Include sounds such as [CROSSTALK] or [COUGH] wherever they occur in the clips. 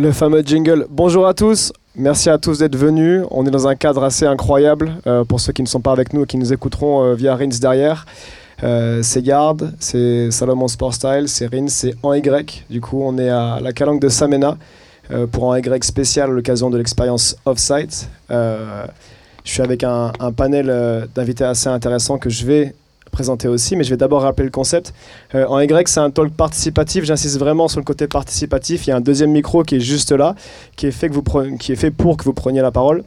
Le fameux jingle. Bonjour à tous. Merci à tous d'être venus. On est dans un cadre assez incroyable euh, pour ceux qui ne sont pas avec nous et qui nous écouteront euh, via Rins derrière. Euh, c'est Garde, c'est Salomon Sport Style, c'est Rins, c'est En Y. Du coup, on est à la calanque de Samena pour En Y spécial à l'occasion de l'expérience Offsite. Je suis avec un, un panel d'invités assez intéressants que je vais présenter aussi, mais je vais d'abord rappeler le concept. Euh, en Y, c'est un talk participatif. J'insiste vraiment sur le côté participatif. Il y a un deuxième micro qui est juste là, qui est fait, que vous qui est fait pour que vous preniez la parole.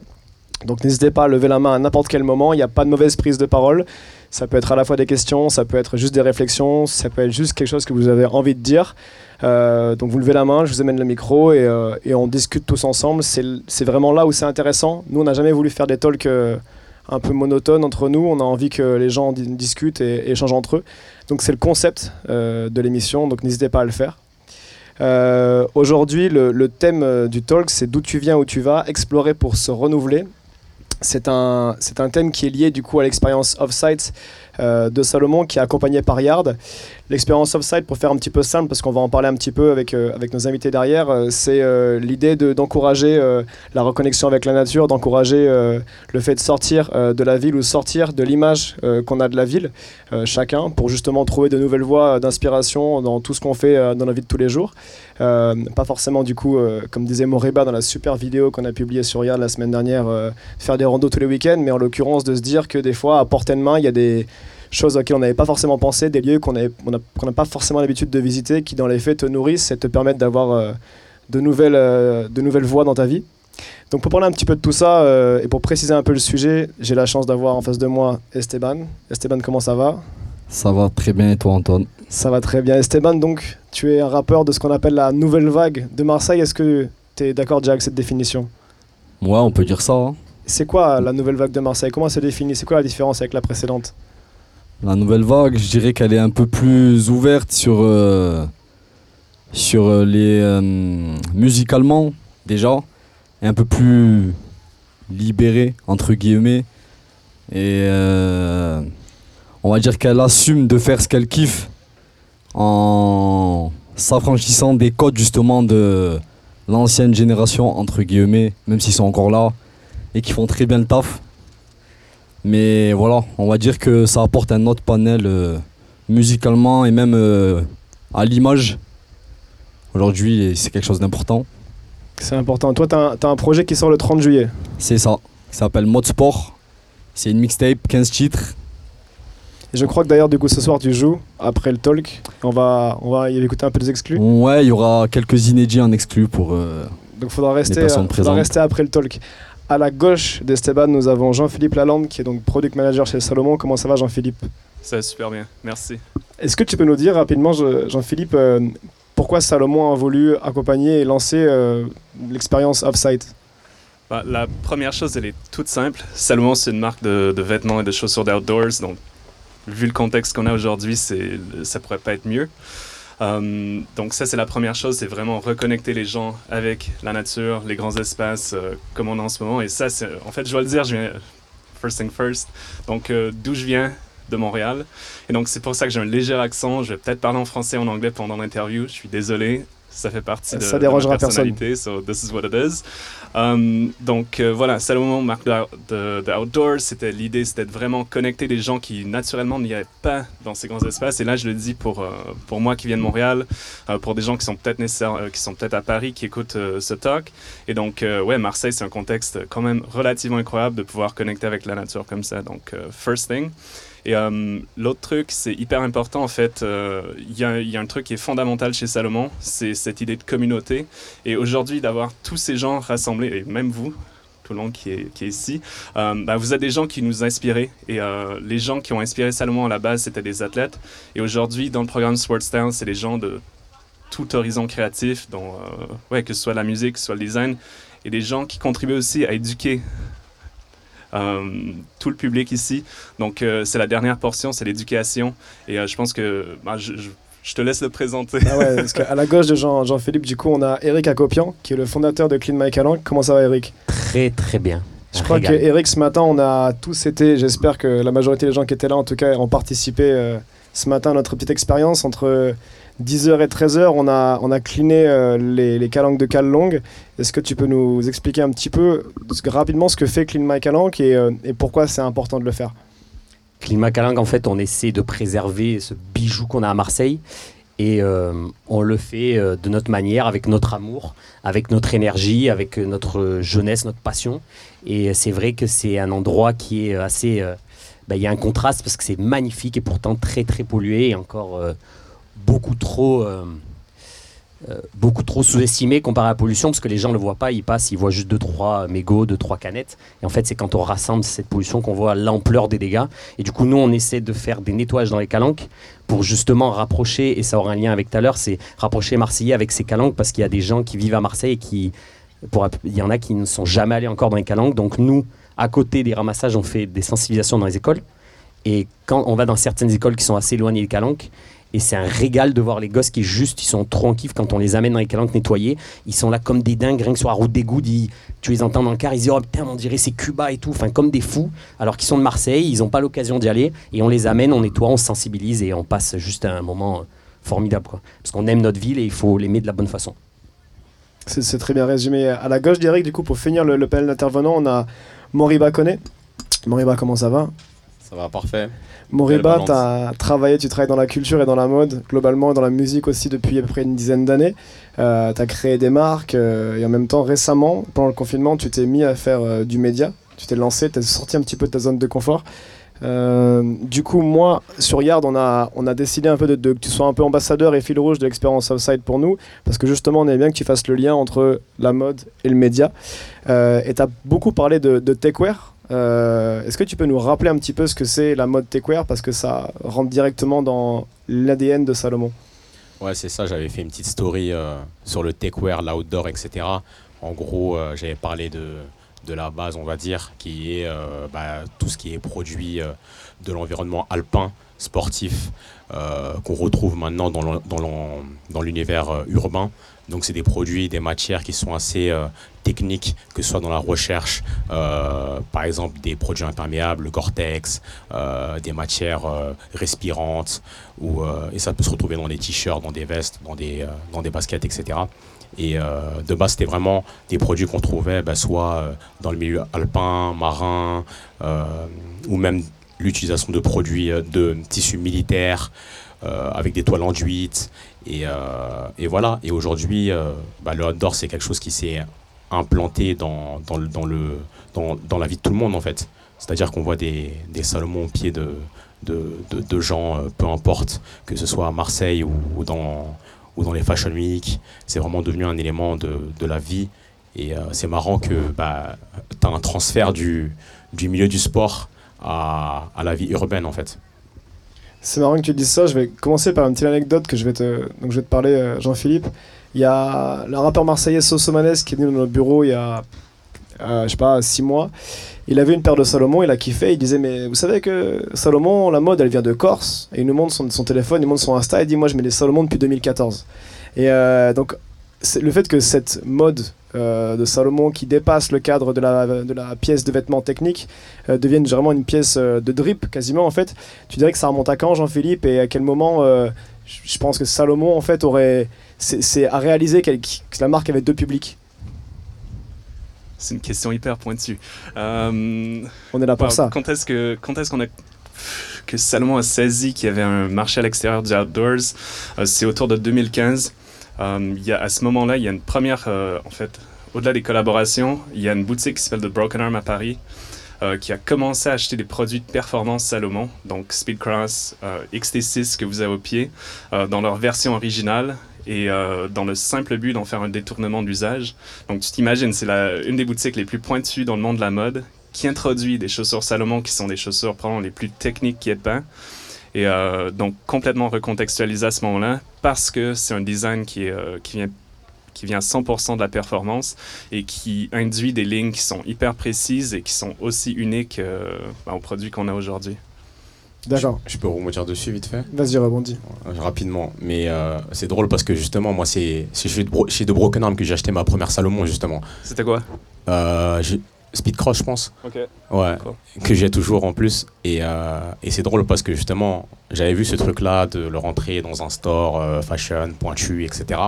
Donc n'hésitez pas à lever la main à n'importe quel moment. Il n'y a pas de mauvaise prise de parole. Ça peut être à la fois des questions, ça peut être juste des réflexions, ça peut être juste quelque chose que vous avez envie de dire. Euh, donc vous levez la main, je vous amène le micro et, euh, on discute tous ensemble. C'est vraiment là où c'est intéressant. Nous, on n'a jamais voulu faire des talks un peu monotones entre nous. On a envie que les gens di- discutent et, échangent entre eux. Donc c'est le concept euh, de l'émission, donc n'hésitez pas à le faire. Euh, Aujourd'hui, le, thème euh, du talk, c'est d'où tu viens, où tu vas, explorer pour se renouveler. C'est un, un thème qui est lié du coup à l'expérience Offsite euh, de Salomon qui est accompagné par Yard. L'expérience Offsite, pour faire un petit peu simple, parce qu'on va en parler un petit peu avec, euh, avec nos invités derrière, euh, c'est l'idée de- d'encourager la reconnexion avec la nature, d'encourager le fait de sortir de la ville ou sortir de l'image qu'on a de la ville, chacun, pour justement trouver de nouvelles voies d'inspiration dans tout ce qu'on fait dans la vie de tous les jours. Pas forcément du coup, comme disait Moriba dans la super vidéo qu'on a publiée sur Yard la semaine dernière, faire des randos tous les week-ends, mais en l'occurrence de se dire que des fois, à portée de main, il y a des choses auxquelles on n'avait pas forcément pensé, des lieux qu'on n'a pas forcément l'habitude de visiter, qui dans les faits te nourrissent et te permettent d'avoir euh, de, nouvelles, euh, de nouvelles voies dans ta vie. Donc pour parler un petit peu de tout ça euh, et pour préciser un peu le sujet, j'ai la chance d'avoir en face de moi Esteban. Esteban, comment ça va? Ça va très bien et toi Antoine? Ça va très bien. Esteban, donc tu es un rappeur de ce qu'on appelle la nouvelle vague de Marseille. Est-ce que tu es d'accord déjà avec cette définition? Ouais, on peut dire ça. hein. C'est quoi la nouvelle vague de Marseille? Comment elle se définit? C'est quoi la différence avec la précédente? La nouvelle vague, je dirais qu'elle est un peu plus ouverte sur, euh, euh, les euh, musicalement déjà, et un peu plus libérée entre guillemets. Et on va dire qu'elle assume de faire ce qu'elle kiffe en s'affranchissant des codes justement de l'ancienne génération entre guillemets, même s'ils sont encore là et qui font très bien le taf. Mais voilà, on va dire que ça apporte un autre panel euh, musicalement et même euh, à l'image. Aujourd'hui, c'est quelque chose d'important. C'est important. Toi, tu as, un projet qui sort le 30 juillet. C'est ça, qui s'appelle Mode Sport. C'est une mixtape, 15 titres. Et je crois que d'ailleurs, du coup, ce soir, tu joues après le talk. On va, on va y écouter un peu des exclus. Ouais, il y aura quelques inédits en exclu pour. euh, Donc, il faudra rester, faudra rester après le talk. À la gauche d'Esteban, nous avons Jean-Philippe Lalande, qui est donc product manager chez Salomon. Comment ça va, Jean-Philippe? Ça va super bien, merci. Est-ce que tu peux nous dire rapidement, Je- Jean-Philippe, euh, pourquoi Salomon a voulu accompagner et lancer euh, l'expérience Offsite Bah, la première chose, elle est toute simple. Salomon, c'est une marque de, de vêtements et de chaussures d'outdoors, donc vu le contexte qu'on a aujourd'hui, ça pourrait pas être mieux. Euh, donc ça, c'est la première chose, c'est vraiment reconnecter les gens avec la nature, les grands espaces, euh, comme on a en ce moment. Et ça, c'est, en fait, je dois le dire, je viens, first thing first, donc euh, d'où je viens, de Montréal. Et donc c'est pour ça que j'ai un léger accent. Je vais peut-être parler en français et en anglais pendant l'interview. Je suis désolé. Ça fait partie de, Ça de dérangera ma personne. personnalité. So this is what it is. Um, donc euh, voilà, Salomon, marque de, de, de outdoor, c'était l'idée, c'était de vraiment connecter les gens qui naturellement n'y allaient pas dans ces grands espaces. Et là, je le dis pour euh, pour moi qui viens de Montréal, euh, pour des gens qui sont peut-être nécessaires, euh, qui sont peut-être à Paris, qui écoutent euh, ce talk. Et donc euh, ouais, Marseille, c'est un contexte quand même relativement incroyable de pouvoir connecter avec la nature comme ça. Donc euh, first thing. Et euh, l'autre truc, c'est hyper important en fait. euh, Il y, a- un truc qui est fondamental chez Salomon, c'est cette idée de communauté. Et aujourd'hui, d'avoir tous ces gens rassemblés, et même vous, tout le monde qui est, ici, euh, bah, vous êtes des gens qui nous inspirez. Et les gens qui ont inspiré Salomon à la base, c'était des athlètes. Et aujourd'hui, dans le programme Sportstown, c'est des gens de tout horizon créatif, dont, ouais, que ce soit la musique, que ce soit le design, et des gens qui contribuent aussi à éduquer tout le public ici. Donc, euh, c'est la dernière portion, c'est l'éducation. Et euh, je pense que bah, je, je- je te laisse le présenter. Ah ouais, parce qu'à la gauche de Jean- Jean-Philippe, du coup, on a Eric Acopian, qui est le fondateur de Clean My Calanque. Comment ça va, Eric? Très très bien. Je crois que. Eric, ce matin, on a tous été, j'espère que la majorité des gens qui étaient là, en tout cas, ont participé euh, ce matin à notre petite expérience entre 10h et 13h, on a, on a cliné euh, les, les calanques de cale longue. Est-ce que tu peux nous expliquer un petit peu rapidement ce que fait Clean My Calanque et, euh, et pourquoi c'est important de le faire? Clean My Calanque, en fait, on essaie de préserver ce bijou qu'on a à Marseille et euh, on le fait de notre manière, avec notre amour, avec notre énergie, avec notre jeunesse, notre passion. Et c'est vrai que c'est un endroit qui est assez... bah, Il y a un contraste parce que c'est magnifique et pourtant très très pollué et encore beaucoup trop... euh, euh, trop sous-estimé comparé à la pollution parce que les gens ne le voient pas, ils passent, ils voient juste 2-3 mégots, 2-3 canettes. Et en fait, c'est quand on rassemble cette pollution qu'on voit l'ampleur des dégâts. Et du coup, nous, on essaie de faire des nettoyages dans les calanques pour justement rapprocher, et ça aura un lien avec tout à l'heure, c'est rapprocher Marseillais avec ces calanques parce qu'il y a des gens qui vivent à Marseille et qui, il y en a qui ne sont jamais allés encore dans les calanques. Donc nous, à côté des ramassages, on fait des sensibilisations dans les écoles. Et quand on va dans certaines écoles qui sont assez éloignées des calanques, et c'est un régal de voir les gosses qui juste, ils sont trop en kiff quand on les amène dans les calanques nettoyées. Ils sont là comme des dingues, rien que sur la route des gouttes, ils- tu les entends dans le car, ils disent Oh putain, on dirait c'est Cuba et tout, enfin comme des fous, alors qu'ils sont de Marseille, ils n'ont pas l'occasion d'y aller, et on les amène, on nettoie, on se sensibilise et on passe juste un moment euh, formidable. Parce qu'on aime notre ville et il faut l'aimer de la bonne façon. C'est très bien résumé. À la gauche d'Eric, du coup, pour finir le, le panel d'intervenants, on a Moriba Koné. Moriba, comment ça va? Ça va, parfait. Moriba, tu as travaillé, tu travailles dans la culture et dans la mode, globalement, et dans la musique aussi depuis à peu près une dizaine d'années. tu as créé des marques, euh, et en même temps, récemment, pendant le confinement, tu t'es mis à faire euh, du média. Tu t'es lancé, tu es sorti un petit peu de ta zone de confort. Euh, du coup, moi, sur Yard, on a, on a décidé un peu de, de- que tu sois un peu ambassadeur et fil rouge de l'expérience Outside pour nous, parce que justement, on aime bien que tu fasses le lien entre la mode et le média. Euh, et tu as beaucoup parlé de, de techwear. Euh, Est-ce que tu peux nous rappeler un petit peu ce que c'est la mode techwear, parce que ça rentre directement dans l'ADN de Salomon? Ouais, c'est ça. J'avais fait une petite story euh, sur le techwear, l'outdoor, etc. En gros, euh, j'avais parlé de, de la base, on va dire, qui est euh, bah, tout ce qui est produit de l'environnement alpin, sportif, qu'on retrouve maintenant dans l'en- dans dans l'univers urbain. Donc, c'est des produits, des matières qui sont assez techniques, que ce soit dans la recherche, euh, par exemple des produits imperméables, le Gore-Tex, euh, des matières euh, respirantes, ou, et ça peut se retrouver dans des t-shirts, dans des vestes, dans des, dans des baskets, etc. Et de base, c'était vraiment des produits qu'on trouvait bah, soit dans le milieu alpin, marin, ou même l'utilisation de produits de tissus militaires avec des toiles enduites. Et, et voilà. Et aujourd'hui, euh, bah, le outdoor, c'est quelque chose qui s'est implanté dans, dans, dans, le, dans, dans la vie de tout le monde, en fait. C'est-à-dire qu'on voit des, des Salomon au pied de, de, de, gens, euh, peu importe, que ce soit à Marseille ou, ou dans, ou dans les Fashion Week. C'est vraiment devenu un élément de, de la vie. Et euh, c'est marrant que bah, tu as un transfert du, du milieu du sport à, à la vie urbaine, en fait. C'est marrant que tu dises ça. Je vais commencer par une petite anecdote que je vais te, donc je vais te parler, euh, Jean-Philippe. Il y a le rappeur marseillais Sosomanes qui est venu dans notre bureau il y a, euh, je sais pas, six mois. Il avait une paire de Salomon, il a kiffé. Il disait Mais vous savez que Salomon, la mode, elle vient de Corse. Et il nous montre son, téléphone, il montre son Insta. Il dit Moi, je mets des Salomon depuis 2014. Et euh, donc, le fait que cette mode euh, de Salomon qui dépasse le cadre de la, pièce de vêtements techniques euh, devienne vraiment une pièce de drip quasiment en fait. Tu dirais que ça remonte à quand Jean-Philippe? Et à quel moment je pense que Salomon en fait aurait c'est à réaliser qu'elle- que la marque avait deux publics. C'est une question hyper pointue. Euh, On est là pour Wow, ça. Quand est-ce que quand est-ce qu'on a que Salomon a saisi qu'il y avait un marché à l'extérieur du outdoors Euh, C'est autour de 2015. Euh, y a, à ce moment-là, il y a une première, euh, en fait, au-delà des collaborations, il y a une boutique qui s'appelle The Broken Arm à Paris euh, qui a commencé à acheter des produits de performance Salomon, donc Speedcross, euh, XT6 que vous avez au pied, euh, dans leur version originale et euh, dans le simple but d'en faire un détournement d'usage. Donc tu t'imagines, c'est une des boutiques les plus pointues dans le monde de la mode qui introduit des chaussures Salomon qui sont des chaussures probablement les plus techniques qui est peint. Et euh, donc complètement recontextualisé à ce moment-là parce que c'est un design qui, euh, qui vient qui vient 100% de la performance et qui induit des lignes qui sont hyper précises et qui sont aussi uniques euh, bah, aux produits qu'on a aujourd'hui. D'accord. Je peux rebondir dessus vite fait Vas-y rebondis. Rapidement. Mais euh, c'est drôle parce que justement, moi, c'est chez, chez The Broken Arm que j'ai acheté ma première Salomon, justement. C'était quoi? Euh, Speedcross, je pense. Ok. Ouais, que j'ai toujours en plus. Et, euh, et c'est drôle parce que justement, j'avais vu ce truc-là de le rentrer dans un store euh, fashion, pointu, etc.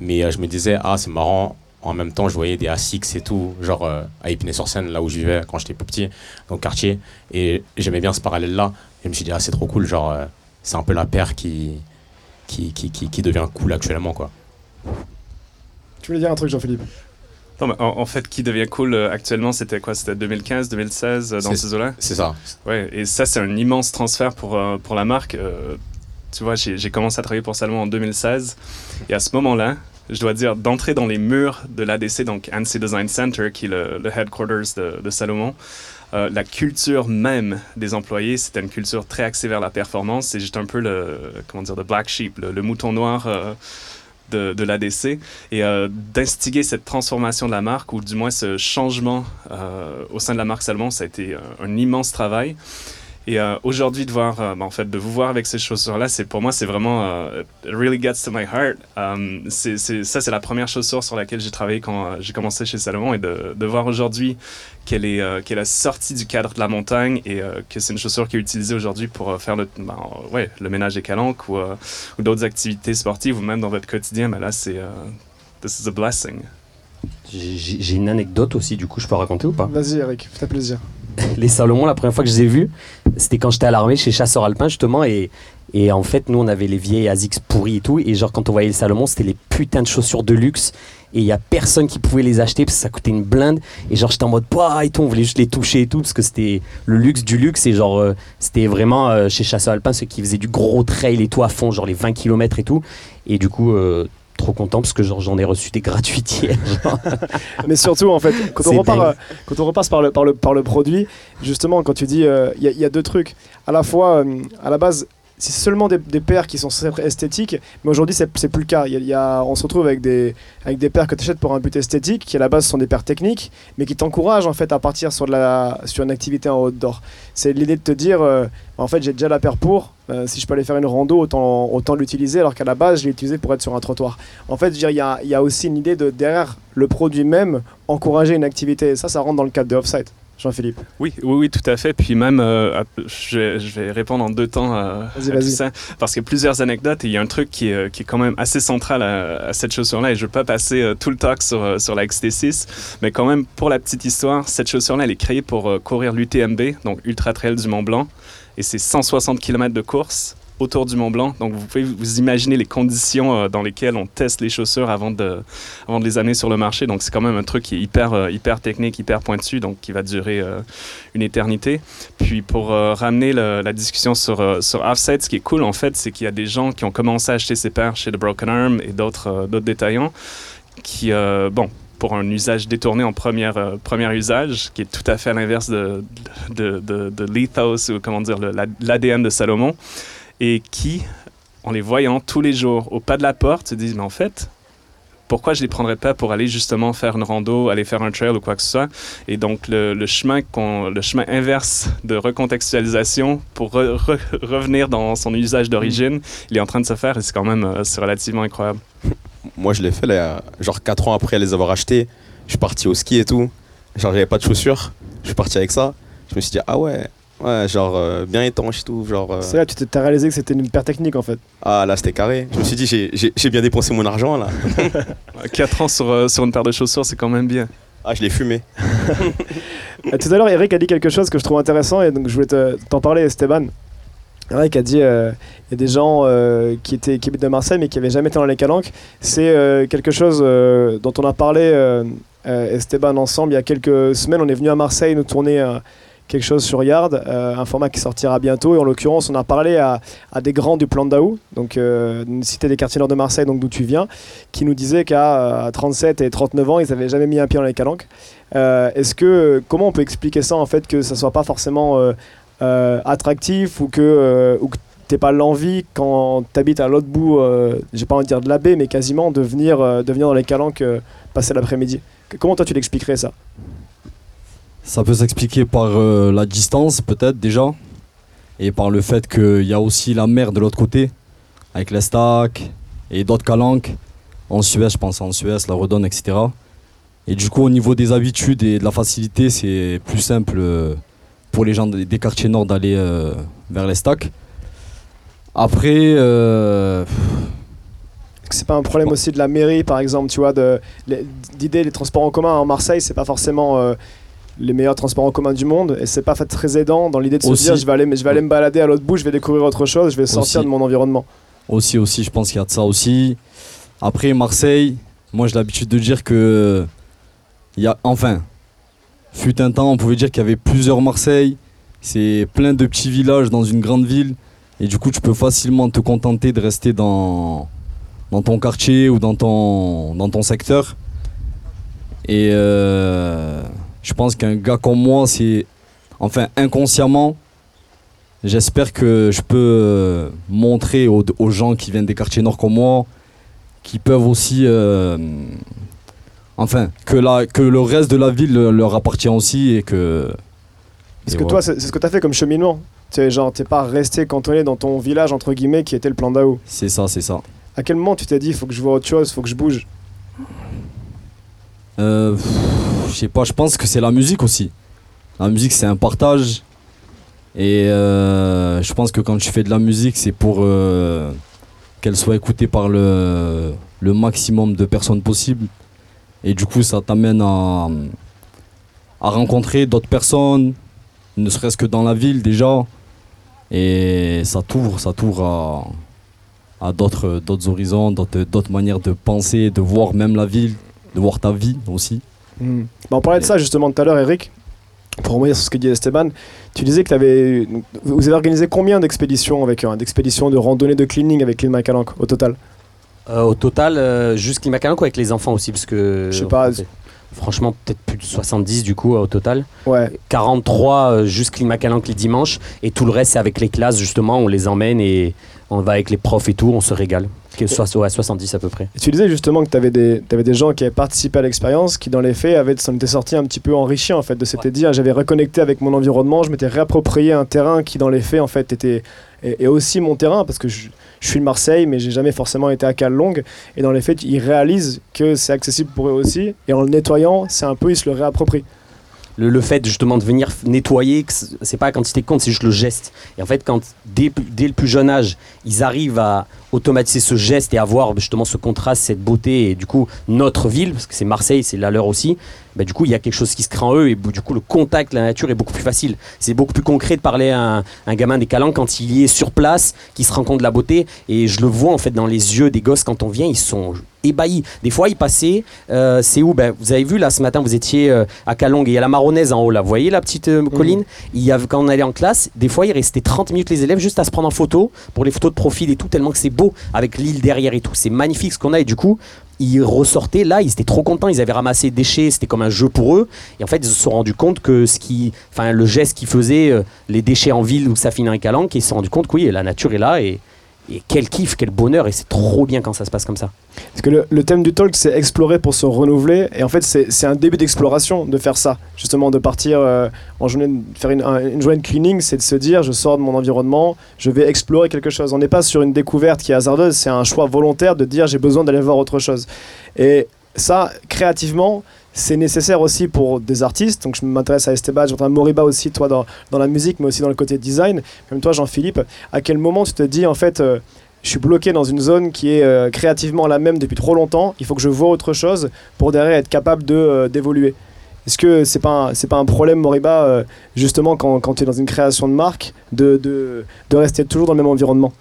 Mais euh, je me disais, ah, c'est marrant. En même temps, je voyais des ASICS et tout, genre euh, à Épinay-sur-Seine, là où je vivais quand j'étais plus petit, dans le quartier. Et j'aimais bien ce parallèle-là. Et je me suis dit, ah, c'est trop cool, genre, euh, c'est un peu la paire qui, qui, qui, qui, qui devient cool actuellement, quoi. Tu voulais dire un truc, Jean-Philippe? Non, mais en, en fait, qui devient cool euh, actuellement, c'était quoi? C'était 2015, 2016, euh, dans ces eaux-là C'est ça. Ouais, et ça, c'est un immense transfert pour, euh, pour la marque. Euh, tu vois, j'ai j'ai commencé à travailler pour Salomon en 2016. Et à ce moment-là, je dois dire, d'entrer dans les murs de l'ADC, donc ANSI Design Center, qui est le, le headquarters de, de Salomon, euh, la culture même des employés, c'était une culture très axée vers la performance. C'est juste un peu le, comment dire, le black sheep, le, mouton noir euh, de, de l'ADC. Et euh, d'instiguer cette transformation de la marque, ou du moins ce changement euh, au sein de la marque Salomon, ça a été un immense travail. Et euh, aujourd'hui, de voir, euh, ben, en fait, de vous voir avec ces chaussures-là, c'est pour moi, c'est vraiment euh, it really gets to my heart. Um, c'est, c'est- ça, c'est la première chaussure sur laquelle j'ai travaillé quand euh, j'ai commencé chez Salomon, et de, de voir aujourd'hui qu'elle est, euh, qu'elle a sorti du cadre de la montagne et euh, que c'est une chaussure qui est utilisée aujourd'hui pour euh, faire le, ben, euh, ouais, le ménage des calanques ou, euh, ou d'autres activités sportives ou même dans votre quotidien. Ben là, c'est euh, this is a blessing. J'ai j'ai une anecdote aussi, du coup, je peux raconter ou pas? Vas-y, Eric, fais plaisir. [LAUGHS] les Salomon, la première fois que je les ai vus, c'était quand j'étais à l'armée chez Chasseur Alpin, justement. Et, et en fait, nous, on avait les vieilles ASICS pourries et tout. Et genre, quand on voyait les Salomon, c'était les putains de chaussures de luxe. Et il y a personne qui pouvait les acheter parce que ça coûtait une blinde. Et genre, j'étais en mode, Pouah et tout, on voulait juste les toucher et tout parce que c'était le luxe du luxe. Et genre, euh, c'était vraiment euh, chez Chasseur Alpin ceux qui faisaient du gros trail et tout à fond, genre les 20 km et tout. Et du coup, euh, trop content parce que j'en ai reçu des gratuités. [LAUGHS] genre. Mais surtout, en fait, quand on, repart, euh, quand on repasse par le, par, le, par le produit, justement, quand tu dis, euh, il y, a- il y a deux trucs. À la fois, euh, à la base, c'est seulement des, paires qui sont esthétiques, mais aujourd'hui, c'est c'est plus le cas. Il y a- on se retrouve avec des, avec des paires que tu achètes pour un but esthétique, qui à la base sont des paires techniques, mais qui t'encouragent en fait à partir sur, la, sur une activité en outdoor. C'est l'idée de te dire, euh, en fait, j'ai déjà la paire pour, euh, si je peux aller faire une rando, autant, autant l'utiliser, alors qu'à la base, je l'ai utilisé pour être sur un trottoir. En fait, il y a, y a aussi une idée de, derrière le produit même, encourager une activité. Ça, ça rentre dans le cadre de Offsite. Jean-Philippe. Oui, oui, oui, tout à fait. Puis même, euh, je, vais, je vais répondre en deux temps euh, à tout ça, parce qu'il y a plusieurs anecdotes et il y a un truc qui est, euh, qui est quand même assez central à, à cette chaussure-là. Et je ne veux pas passer euh, tout le talk sur, sur la XT6, mais quand même, pour la petite histoire, cette chaussure-là, elle est créée pour courir l'UTMB, donc Ultra Trail du Mont Blanc, et c'est 160 km de course autour du Mont Blanc. Donc vous pouvez vous imaginer les conditions euh, dans lesquelles on teste les chaussures avant de, avant de les amener sur le marché. Donc c'est quand même un truc qui est hyper, euh, hyper technique, hyper pointu, donc qui va durer euh, une éternité. Puis pour ramener la discussion sur, sur Offset, ce qui est cool en fait, c'est qu'il y a des gens qui ont commencé à acheter ces paires chez The Broken Arm et d'autres d'autres détaillants qui, bon, pour un usage détourné en première, euh, premier usage, qui est tout à fait à l'inverse de, de, de, de ou comment dire, l'ADN de Salomon, et qui, en les voyant tous les jours au pas de la porte, se disent, mais en fait, pourquoi je les prendrais pas pour aller justement faire une rando, aller faire un trail ou quoi que ce soit? Et donc le, chemin le chemin inverse de recontextualisation pour re- re- revenir dans son usage d'origine, il est en train de se faire et c'est quand même euh, c'est relativement incroyable. Moi, je l'ai fait, genre 4 ans après les avoir achetés. Je suis parti au ski et tout. Genre, j'avais pas de chaussures. Je suis parti avec ça. Je me suis dit, ah ouais, ouais, genre, euh, bien étanche et tout. Genre, euh, C'est là que tu t'es réalisé que c'était une paire technique en fait. ah là, c'était carré. Je me suis dit, j'ai- j'ai j'ai bien dépensé mon argent là. [LAUGHS] 4 ans sur, euh, sur une paire de chaussures, c'est quand même bien. Ah, je l'ai fumé. [LAUGHS] Euh, tout à l'heure, Eric a dit quelque chose que je trouve intéressant et donc je voulais te- t'en parler, Esteban. Eric a dit euh, il y a des gens euh, qui, étaient, qui habitent de Marseille mais qui n'avaient jamais été dans les calanques. C'est euh, quelque chose euh, dont on a parlé, euh, euh, Esteban, ensemble. Il y a quelques semaines, on est venu à Marseille nous tourner euh, quelque chose sur Yard, euh, un format qui sortira bientôt. Et en l'occurrence, on a parlé à, des grands du plan d'Aou, donc euh, une cité des quartiers nord de Marseille, donc d'où tu viens, qui nous disaient qu'à à 37 et 39 ans, ils n'avaient jamais mis un pied dans les calanques. Euh, Est-ce que comment on peut expliquer ça en fait que ça soit pas forcément euh, euh, attractif ou que euh, ou que t'aies pas l'envie quand t'habites à l'autre bout, euh, j'ai pas envie de dire de la baie, mais quasiment de venir, euh, de venir dans les calanques euh, passer l'après-midi? Comment toi tu l'expliquerais ça? Ça peut s'expliquer par euh, la distance, peut-être déjà, et par le fait qu'il y a aussi la mer de l'autre côté, avec les stacks et d'autres calanques, en Suède, je pense, en Suède, la Redonne, etc. Et du coup, au niveau des habitudes et de la facilité, c'est plus simple euh, pour les gens des quartiers nord d'aller euh, vers les stacks. Après, C'est pas un problème aussi de la mairie, par exemple, tu vois, d'idée les transports en commun en Marseille, c'est pas forcément les meilleurs transports en commun du monde, et c'est pas fait très aidant dans l'idée de se Aussi. dire je vais aller, je vais aller me balader à l'autre bout, je vais découvrir autre chose, je vais sortir Aussi. de mon environnement. aussi, aussi, je pense qu'il y a de ça aussi. Après, Marseille, moi j'ai l'habitude de dire que. Il y a, enfin, fut un temps, on pouvait dire qu'il y avait plusieurs Marseille. C'est plein de petits villages dans une grande ville. Et du coup, tu peux facilement te contenter de rester dans, dans ton quartier ou dans ton, dans ton secteur. Et euh, je pense qu'un gars comme moi, c'est. Enfin, inconsciemment, j'espère que je peux euh, montrer aux, aux gens qui viennent des quartiers nord comme moi, qui peuvent aussi. euh, enfin, que, la, que le reste de la ville leur appartient aussi et que. Parce et que toi, c'est ce que t'as fait comme cheminement. Tu genre, t'es pas resté cantonné dans ton village, entre guillemets, qui était le plan d'Ao. C'est ça, c'est ça. À quel moment tu t'es dit, faut que je vois autre chose, faut que je bouge? Euh, pff, je sais pas, je pense que c'est la musique aussi. La musique, c'est un partage. Et euh, je pense que quand tu fais de la musique, c'est pour euh, qu'elle soit écoutée par le, maximum de personnes possible. Et du coup, ça t'amène à, rencontrer d'autres personnes, ne serait-ce que dans la ville déjà. Et ça t'ouvre, ça à, d'autres horizons, d'autres manières de penser, de voir même la ville, de voir ta vie aussi. Hmm. Bah, on parlait de ça justement tout à l'heure, Eric. Pour revenir sur ce que dit Esteban, tu disais que avais, vous avez organisé combien d'expéditions avec eux, hein, d'expéditions de randonnée de cleaning avec l'île Macalanque au total? Euh, au total, euh, juste Climacalanco avec les enfants aussi, parce que. Je sais pas. Franchement, peut-être plus de 70 du coup au total. Ouais. 43 euh, juste Climacalanque les dimanches. Et tout le reste, c'est avec les classes, justement. On les emmène et on va avec les profs et tout, on se régale. Que soit ouais, 70 à peu près. Et tu disais justement que tu avais, des gens qui avaient participé à l'expérience, qui dans les faits avaient, s'en étaient sortis un petit peu enrichis en fait, de s'étaient dit ah, j'avais reconnecté avec mon environnement, je m'étais réapproprié un terrain qui dans les faits en fait était et, aussi mon terrain parce que je, suis de Marseille mais j'ai jamais forcément été à Cal-Longue et dans les faits ils réalisent que c'est accessible pour eux aussi et en le nettoyant c'est un peu ils se le réapproprient. Le, le fait justement de venir nettoyer, c'est pas la quantité qui compte, c'est juste le geste. Et en fait, quand dès, dès le plus jeune âge, ils arrivent à automatiser ce geste et avoir justement ce contraste, cette beauté, et du coup, notre ville, parce que c'est Marseille, c'est la leur aussi, bah, du coup, il y a quelque chose qui se crée en eux, et du coup, le contact, la nature est beaucoup plus facile. C'est beaucoup plus concret de parler à un, un gamin des Calanques quand il y est sur place, qui se rend compte de la beauté, et je le vois en fait dans les yeux des gosses quand on vient, ils sont ébahis. Des fois, ils passaient, euh, c'est où? Ben, Vous avez vu là ce matin, vous étiez euh, à Calongue et il y a la Maronnaise en haut là. Vous voyez la petite euh, colline? Il y a, Quand on allait en classe, des fois, il restait 30 minutes les élèves juste à se prendre en photo pour les photos de profil et tout, tellement que c'est avec l'île derrière et tout. C'est magnifique ce qu'on a et du coup. Ils ressortaient là, ils étaient trop contents, ils avaient ramassé des déchets, c'était comme un jeu pour eux. Et en fait, ils se sont rendus compte que ce qui, enfin, le geste qu'ils faisaient, euh, les déchets en ville où ça finit en calanque, ils se sont rendus compte que oui, la nature est là et, et quel kiff, quel bonheur, et c'est trop bien quand ça se passe comme ça. Parce que le, thème du talk, c'est explorer pour se renouveler. Et en fait, c'est un début d'exploration de faire ça. Justement, de partir euh, en journée, de faire une, un- une journée de cleaning, c'est de se dire je sors de mon environnement, je vais explorer quelque chose. On n'est pas sur une découverte qui est hasardeuse, c'est un choix volontaire de dire j'ai besoin d'aller voir autre chose. Et ça, créativement, c'est nécessaire aussi pour des artistes. Donc je m'intéresse à Esteban, j'entends Moriba aussi, toi, dans, dans la musique, mais aussi dans le côté design. Comme toi, Jean-Philippe, à quel moment tu te dis en fait. euh, je suis bloqué dans une zone qui est euh, créativement la même depuis trop longtemps. Il faut que je vois autre chose pour derrière être capable euh, d'évoluer? Est-ce que c'est pas pas un problème Moriba justement quand, quand tu es dans une création de marque de, de, de rester toujours dans le même environnement?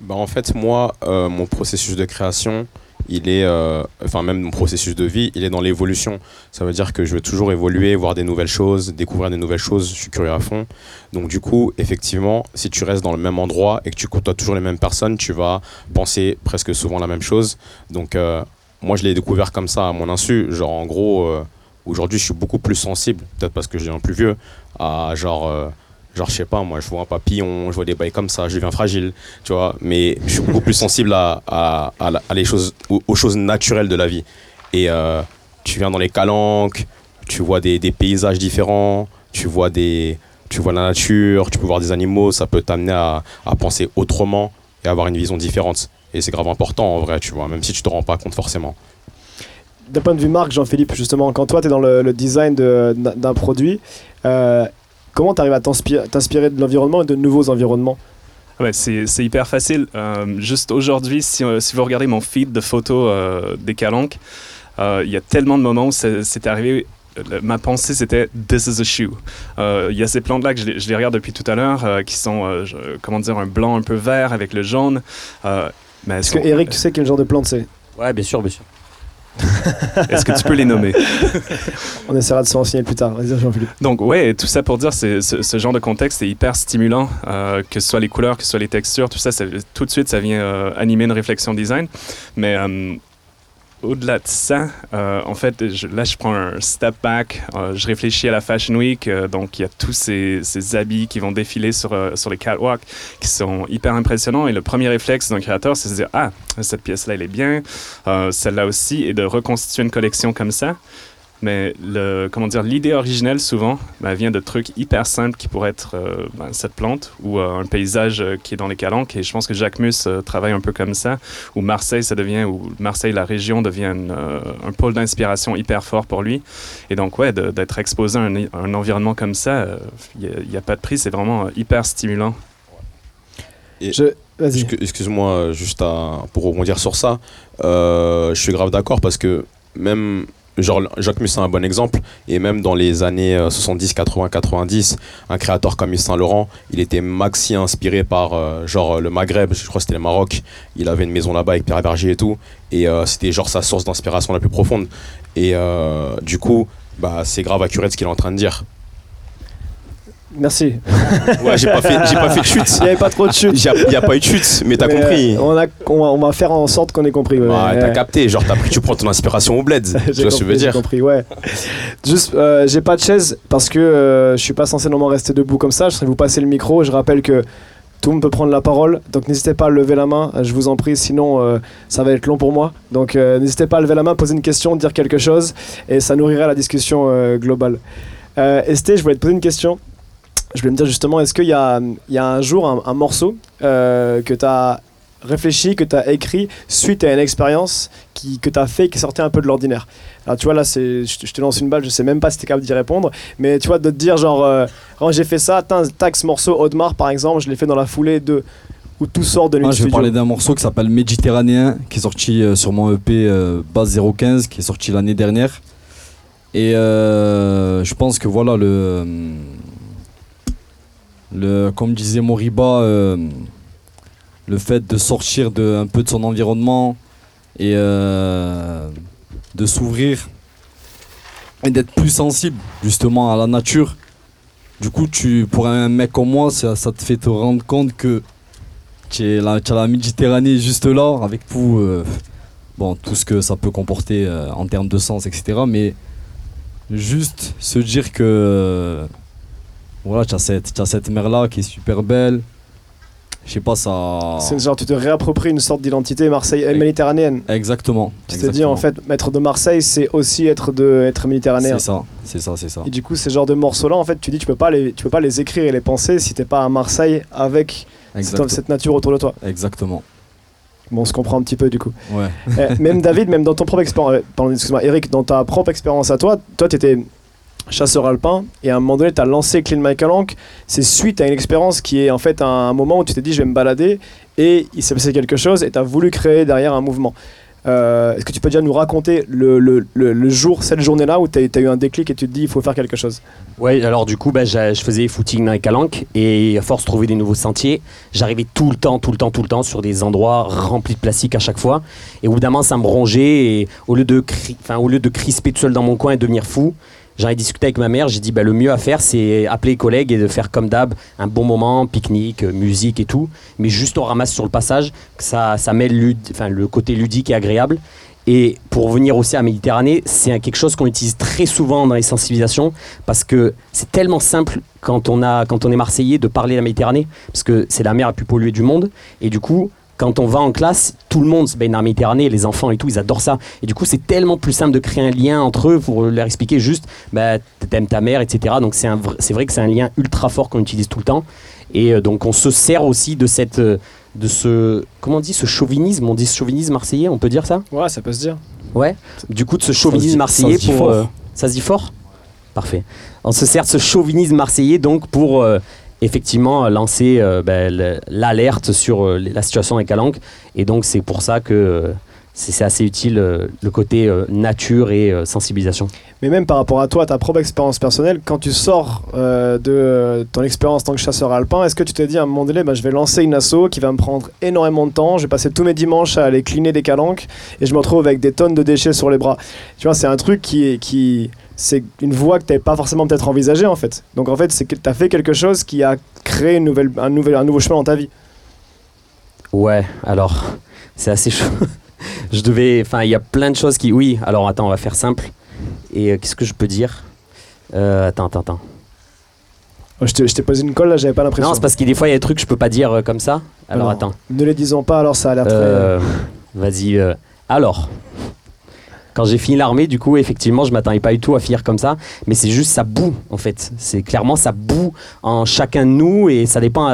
Bah, en fait, moi, mon processus de création, il est, euh, enfin même mon processus de vie, il est dans l'évolution. Ça veut dire que je veux toujours évoluer, voir des nouvelles choses, découvrir des nouvelles choses. Je suis curieux à fond. Donc du coup, effectivement, si tu restes dans le même endroit et que tu côtoies toujours les mêmes personnes, tu vas penser presque souvent la même chose. Donc euh, moi, je l'ai découvert comme ça à mon insu. Genre en gros, euh, aujourd'hui, je suis beaucoup plus sensible, peut-être parce que je deviens plus vieux, à genre Genre, je sais pas, moi, je vois un papillon, je vois des bails comme ça, je deviens fragile, tu vois. Mais je suis beaucoup plus sensible à, à, à, les choses, aux, choses naturelles de la vie. Et euh, tu viens dans les calanques, tu vois des, des paysages différents, tu vois, des, tu vois la nature, tu peux voir des animaux, ça peut t'amener à, à penser autrement et avoir une vision différente. Et c'est grave important en vrai, tu vois, même si tu te rends pas compte forcément. d'un point de vue marque, Jean-Philippe, justement, quand toi tu es dans le, le design de- d'un d'un produit, euh, comment tu arrives à t'inspir- t'inspirer de l'environnement et de nouveaux environnements? Ouais, c'est c'est hyper facile. Euh, juste aujourd'hui, si, euh, si vous regardez mon feed de photos euh, des calanques, euh, il y a tellement de moments où c'est c'est arrivé. Ma pensée, c'était This is a shoe. Euh, Il y a ces plantes-là que je les, je les regarde depuis tout à l'heure, euh, qui sont, euh, je- comment dire, un blanc un peu vert avec le jaune. Euh, Est-ce que Eric, tu sais quel genre de plante c'est? Ouais, bien sûr, bien sûr. [LAUGHS] Est-ce que tu peux les nommer [LAUGHS] On essaiera de se renseigner plus tard. Vas-y, Jean-Philippe. Donc, ouais, tout ça pour dire, c'est ce, ce genre de contexte est hyper stimulant, euh, que ce soit les couleurs, que ce soit les textures, tout ça, ça- tout de suite, ça vient euh, animer une réflexion design. Mais euh, au-delà de ça, euh, en fait, je- là, je prends un step back, euh, je réfléchis à la Fashion Week, euh, donc il y a tous ces, ces habits qui vont défiler sur, sur les catwalks, qui sont hyper impressionnants. Et le premier réflexe d'un créateur, c'est de dire, ah, cette pièce-là, elle est bien, celle-là aussi, et de reconstituer une collection comme ça. Mais le, comment dire, l'idée originelle, souvent, ben, vient de trucs hyper simples qui pourraient être euh, ben, cette plante ou euh, un paysage euh, qui est dans les calanques. Et je pense que Jacques Mus euh, travaille un peu comme ça, où Marseille, ça devient, ou Marseille, la région, devient une, euh, un pôle d'inspiration hyper fort pour lui. Et donc, ouais, d'être exposé à un, un environnement comme ça, il n'y a, pas de prix, c'est vraiment euh, hyper stimulant. Je... Excuse-moi, juste à- pour rebondir sur ça, euh, je suis grave d'accord parce que même, genre, Jacques Mus c'est un bon exemple, et même dans les années euh, 70, 80, 90, un créateur comme Yves Saint Laurent, il était maxi inspiré par euh, genre le Maghreb, je crois que c'était le Maroc, il avait une maison là-bas avec Pierre Berger et tout, et euh, c'était genre sa source d'inspiration la plus profonde. Et euh, du coup, bah, c'est grave accuré de ce qu'il est en train de dire. Merci. Ouais, j'ai pas fait, j'ai pas fait de chute. [LAUGHS] Il n'y avait pas trop de chute. Il n'y a, pas eu de chute, mais t'as Mais, compris. euh, on, a, on, va, on va faire en sorte qu'on ait compris. ouais. Ouais, t'as capté, genre t'as pris, tu prends ton inspiration au bled. [LAUGHS] tu vois J'ai ce que je compris, veux j'ai dire compris, ouais. Juste, euh, j'ai pas de chaise parce que euh, je suis pas censé normalement rester debout comme ça. Je serais vous passer le micro. Je rappelle que tout le monde peut prendre la parole, donc n'hésitez pas à lever la main. Je vous en prie, sinon euh, ça va être long pour moi. Donc euh, n'hésitez pas à lever la main, poser une question, dire quelque chose, et ça nourrirait la discussion euh, globale. Esté, je voulais te poser une question. Je voulais me dire justement, est-ce qu'il y a, il y a un jour un, un morceau euh, que tu as réfléchi, que tu as écrit suite à une expérience qui, que tu as fait qui sortait un peu de l'ordinaire? Alors tu vois, là, je, te- je te lance une balle, je sais même pas si tu es capable d'y répondre, mais tu vois, de te dire genre, euh, quand j'ai fait ça, tac, ce morceau Audemars par exemple, je l'ai fait dans la foulée de. où tout sort de Ah, je vais parler d'un morceau qui s'appelle Méditerranéen, qui est sorti euh, sur mon EP euh, Base 015, qui est sorti l'année dernière. Et euh, je pense que voilà, le, le comme disait Moriba, euh, le fait de sortir de, un peu de son environnement et euh, de s'ouvrir et d'être plus sensible justement à la nature. Du coup, tu, pour un mec comme moi, ça, te fait te rendre compte que tu as la, Méditerranée juste là, avec tout, euh, bon, tout ce que ça peut comporter en termes de sens, etc. Mais juste se dire que voilà, tu as cette, tu as cette mer-là qui est super belle. Je sais pas, ça. C'est genre, tu te réappropries une sorte d'identité Marseille, méditerranéenne. Exactement. Tu te dis en fait, être de Marseille, c'est aussi être, de, être méditerranéen. C'est ça, c'est ça, c'est ça. Et du coup, ces genres de morceaux-là, en fait, tu dis, tu peux pas les, tu peux pas les écrire et les penser si t'es pas à Marseille avec cette, nature autour de toi. Exactement. Bon, on se comprend un petit peu du coup. Ouais. Eh, même David, même dans ton propre expérience, pardon, excuse-moi, Eric, dans ta propre expérience à toi, toi, t'étais chasseur alpin et à un moment donné, t'as lancé Clean My Calanque. C'est suite à une expérience qui est en fait un, moment où tu t'es dit, je vais me balader et il s'est passé quelque chose et t'as voulu créer derrière un mouvement. Euh, Est-ce que tu peux déjà nous raconter le, le, le, jour, cette journée-là où tu as, eu un déclic et tu te dis il faut faire quelque chose? Ouais, alors du coup, bah, je faisais footing dans les et à force de trouver des nouveaux sentiers, j'arrivais tout le temps, tout le temps, tout le temps sur des endroits remplis de plastique à chaque fois. Et moment, ça me rongeait et au lieu de, enfin, au lieu de crisper tout seul dans mon coin et devenir fou, j'en ai discuté avec ma mère. J'ai dit bah, le mieux à faire, c'est appeler les collègues et de faire comme d'hab, un bon moment, pique-nique, euh, musique et tout. Mais juste on ramasse sur le passage, que ça, ça mêle le côté ludique et agréable. Et pour venir aussi à Méditerranée, c'est quelque chose qu'on utilise très souvent dans les sensibilisations parce que c'est tellement simple quand on, a, quand on est Marseillais de parler de la Méditerranée parce que c'est la mer la plus polluée du monde. Et du coup, quand on va en classe, tout le monde se baigne dans la Méditerranée, les enfants et tout, ils adorent ça. Et du coup, c'est tellement plus simple de créer un lien entre eux pour leur expliquer juste, bah, t'aimes ta mère, etc. Donc c'est un vr- c'est vrai que c'est un lien ultra fort qu'on utilise tout le temps. Et euh, donc on se sert aussi de cette, euh, de ce, comment on dit, ce chauvinisme? On dit ce chauvinisme marseillais, on peut dire ça? Ouais, ça peut se dire. Ouais. Du coup, de ce chauvinisme marseillais ça se dit pour. fort. euh, ça se dit fort? Parfait. On se sert de ce chauvinisme marseillais donc pour euh, effectivement lancer euh, ben, le- l'alerte sur euh, la situation avec Calanque. Et donc, c'est pour ça que euh, c'est assez utile euh, le côté euh, nature et euh, sensibilisation. Mais même par rapport à toi, ta propre expérience personnelle, quand tu sors euh, de euh, ton expérience en tant que chasseur alpin, est-ce que tu t'es dit à un moment donné, bah, je vais lancer une asso qui va me prendre énormément de temps, je vais passer tous mes dimanches à aller cliner des calanques et je me retrouve avec des tonnes de déchets sur les bras Tu vois, c'est un truc qui. Qui, c'est une voie que tu n'avais pas forcément peut-être envisagée en fait. Donc en fait, c'est que tu as fait quelque chose qui a créé une nouvelle, un, nouvel, un nouveau chemin dans ta vie. Ouais, alors, c'est assez chaud. [LAUGHS] je devais. Enfin, il y a plein de choses qui. Oui, alors attends, on va faire simple. Et euh, qu'est-ce que je peux dire? Euh, Attends, attends, attends. Oh, Je t'ai posé une colle là, j'avais pas l'impression. Non, c'est parce que des fois, il y a des trucs que je peux pas dire euh, comme ça. Alors Non. attends. Ne les disons pas, alors ça a l'air très. Euh, Vas-y. alors, quand j'ai fini l'armée, du coup, effectivement, je m'attendais pas du tout à finir comme ça. Mais c'est juste, ça boue, en fait. C'est clairement, ça boue en chacun de nous et ça dépend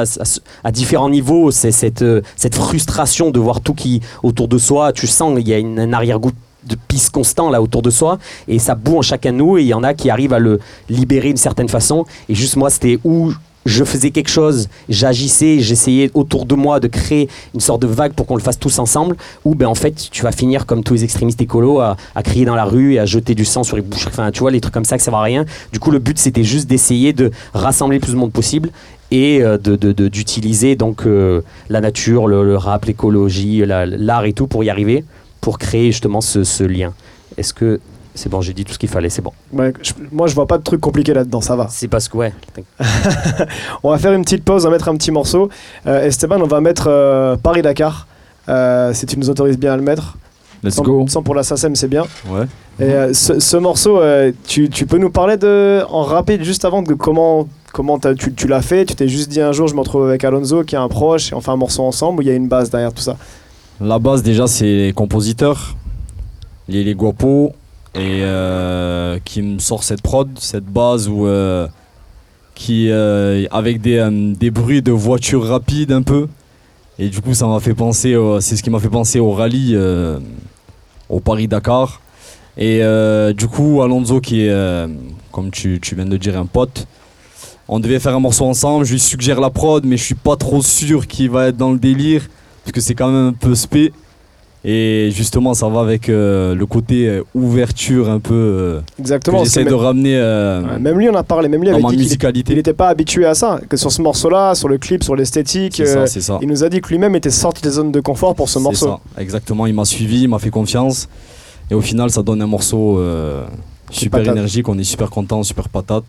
à, différents niveaux. C'est cette, euh, cette frustration de voir tout qui autour de soi. Tu sens qu'il y a une, un arrière-goût de pisse constant là autour de soi et ça boue en chacun de nous et il y en a qui arrivent à le libérer d'une certaine façon et juste moi c'était où je faisais quelque chose, j'agissais, j'essayais autour de moi de créer une sorte de vague pour qu'on le fasse tous ensemble, ou ben en fait tu vas finir comme tous les extrémistes écolos à, crier dans la rue et à jeter du sang sur les bouches, enfin tu vois les trucs comme ça que ça va rien. Du coup le but c'était juste d'essayer de rassembler le plus de monde possible et euh, d'utiliser donc euh, la nature, le, rap, l'écologie, la- l'art et tout pour y arriver, pour créer justement ce, ce lien. Est-ce que c'est bon, j'ai dit tout ce qu'il fallait, c'est bon. Ouais, je- moi, je vois pas de truc compliqué là-dedans, ça va. C'est parce que ouais, [LAUGHS] On va faire une petite pause, on va mettre un petit morceau. Euh, Esteban, on va mettre euh, Paris-Dakar, euh, si tu nous autorises bien à le mettre. Let's sans, go. sans pour la SACEM, c'est bien. Ouais. Et euh, ce, ce morceau, euh, tu, tu peux nous parler de, en rapide juste avant de comment, comment tu, tu l'as fait? Tu t'es juste dit un jour, je me retrouve avec Alonso, qui est un proche, et on fait un morceau ensemble, ou il y a une base derrière tout ça? La base déjà c'est les compositeurs, les, les guapos et euh, qui me sort cette prod, cette base où euh, qui euh, avec des, des bruits de voitures rapides un peu. Et du coup ça m'a fait penser c'est ce qui m'a fait penser au rallye au Paris Dakar et du coup Alonso qui est comme tu, tu viens de dire un pote on devait faire un morceau ensemble. Je lui suggère la prod mais je suis pas trop sûr qu'il va être dans le délire parce que c'est quand même un peu spé. Et justement, ça va avec euh, le côté euh, ouverture un peu euh, Exactement. j'essaie de même, ramener euh, ouais, même lui, on a parlé, même lui avait dit qu'il il musicalité. n'était pas habitué à ça, que sur ce morceau-là, sur le clip, sur l'esthétique, C'est ça, c'est ça. il nous a dit que lui-même était sorti des zones de confort pour ce C'est morceau. ça, exactement. Il m'a suivi, il m'a fait confiance. Et au final, ça donne un morceau super patate. énergique. On est super content, super patate.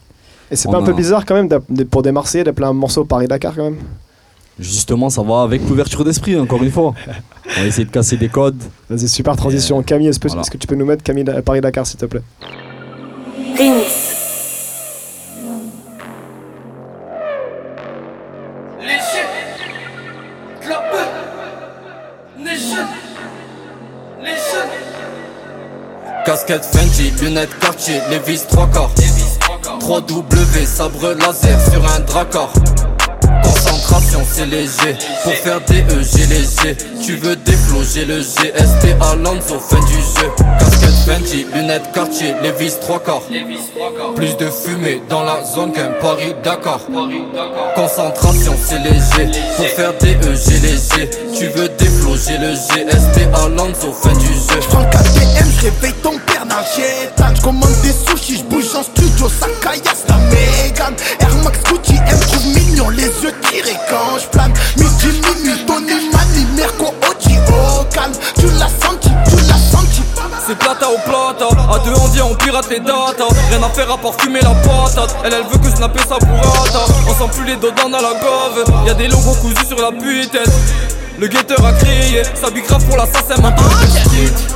Et c'est pas un peu bizarre quand même pour des Marseillais d'appeler un morceau Paris-Dakar quand même? Justement, ça va avec l'ouverture d'esprit, encore une fois. On va essayer de casser des codes. Vas-y, super transition. Camille, est-ce que, voilà. est-ce que tu peux nous mettre Camille Da- Paris-Dakar s'il te plaît? Casquette Fenty, lunettes Cartier, Levi's 3 quarts 3W, sabre laser sur un dracard Concentration c'est léger, pour faire des E j'ai léger Tu veux des le GST Alonso, fin du jeu. Casquette Fenty, lunettes Cartier, Levi's 3 quarts. Plus de fumée dans la zone qu'un Paris-Dakar Concentration c'est léger, pour faire des E j'ai léger Tu veux des flots, j'ai le GST Alonso, fin du jeu. Prends le KTM, je réveille ton père Nargetan Je commande des sushis, je bouge en studio, ça caillasse la Mégane. Air Max Gucci, me trouve mignon, les yeux tirés quand je plane Midi, minuit, Tony Mani, Merco, au calme Tu l'as senti, tu l'as senti. C'est plata au plata, à deux on vient on pirate les datas Rien à faire à part fumer la patate. Elle elle veut que snapper sa burrata On sent plus les dos dans la gove. Y'a des logos cousus sur la pute Le guetteur a crié, ça grave pour la SACEM un peu de street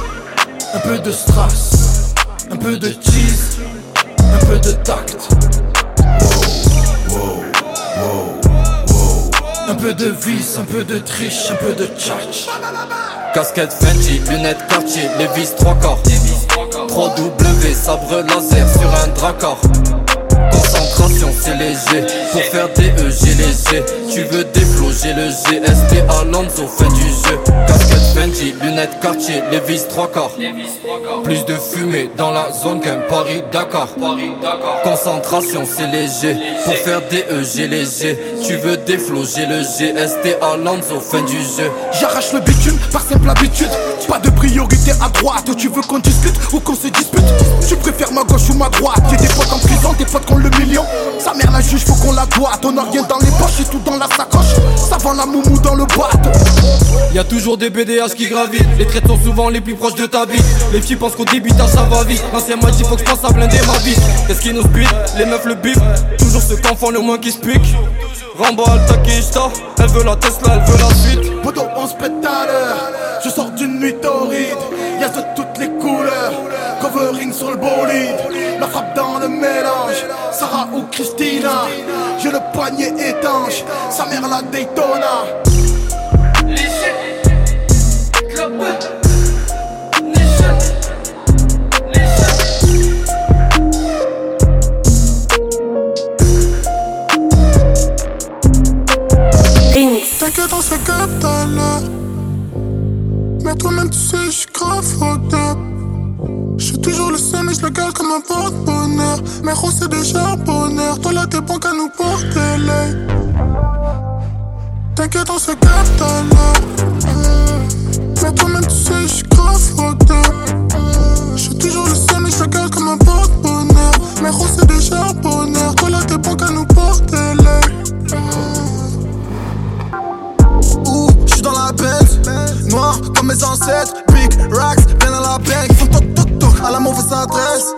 Un peu de strass, un peu de cheese, un peu de tact Un peu de vice, un peu de triche, un peu de tchatch. Casquette Fenty, lunettes Cartier, Levi's 3 quarts. 3W, sabre laser sur un dracard Concentration c'est léger. Pour faire des EG léger Tu veux des flots j'ai le GST Alonso fait du jeu Casquette Fendi, lunettes Cartier, Levis 3 quarts Plus de fumée dans la zone qu'un Paris Dakar Concentration c'est léger Pour faire des EG léger Tu veux des flots j'ai le GST Alonso fait du jeu J'arrache le bitume par simple habitude. Pas de priorité à droite. Tu veux qu'on discute ou qu'on se dispute? Tu préfères ma gauche ou ma droite? J'ai des potes en prison, des potes qui ont le million. Sa mère la juge, faut qu'on la doite. On a rien dans les poches et tout dans la sacoche. Ça vend la moumou dans le bateau. Y a toujours des BDH qui gravitent Les traites sont souvent les plus proches de ta vie Les filles pensent qu'au débutage ça va vite L'ancien m'a dit faut que je pense à blinder ma vie Qu'est-ce qui nous speed Les meufs le bip Toujours en font le moins qui se piquent Rambo Alta Kishta Elle veut la Tesla, elle veut la suite Podo, on se pète à l'heure. Je sors d'une nuit torride. Y'a de toutes les couleurs. Covering sur le bolide. La frappe dans le mélange. Sarah ou Christina. J'ai le poignet étanche. Sa mère la Daytona. T'inquiète, on se capte à l'heure. Mais toi-même, tu sais, j'suis grave fucked. J'suis toujours le seul, mais j'le garde comme un porte-bonheur. Mais gros, c'est un bonheur. Toi, là, t'es bon qu'à nous porter l'œil. T'inquiète, on se capte à l'heure. Mais toi-même, tu sais, j'suis grave fucked up. J'suis toujours le seul, mais j'le garde comme un porte-bonheur. Mais gros, c'est un bonheur. Toi, là, t'es bon qu'à nous porter l'œil. Ouh, j'suis dans la bête, noir comme mes ancêtres, big racks, bien à la bank, à la mauvaise adresse.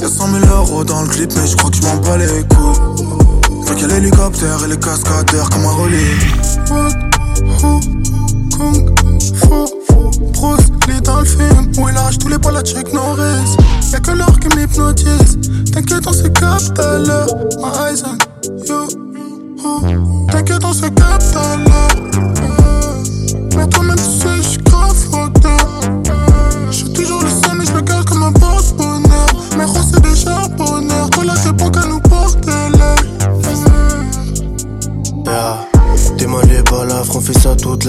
Y'a 100 000 euros dans le clip, mais j'crois que j'm'en bats les couilles. Fait qu'il y a l'hélicoptère et les cascadeurs comme un relais. Kung, fu, Bruce Lee dans le film Où il arrache tous les poils à Chuck Norris Y'a que l'or qui m'hypnotise T'inquiète on se capte à l'heure My eyes on you. T'inquiète on se capte à l'heure Mais toi-même tu sais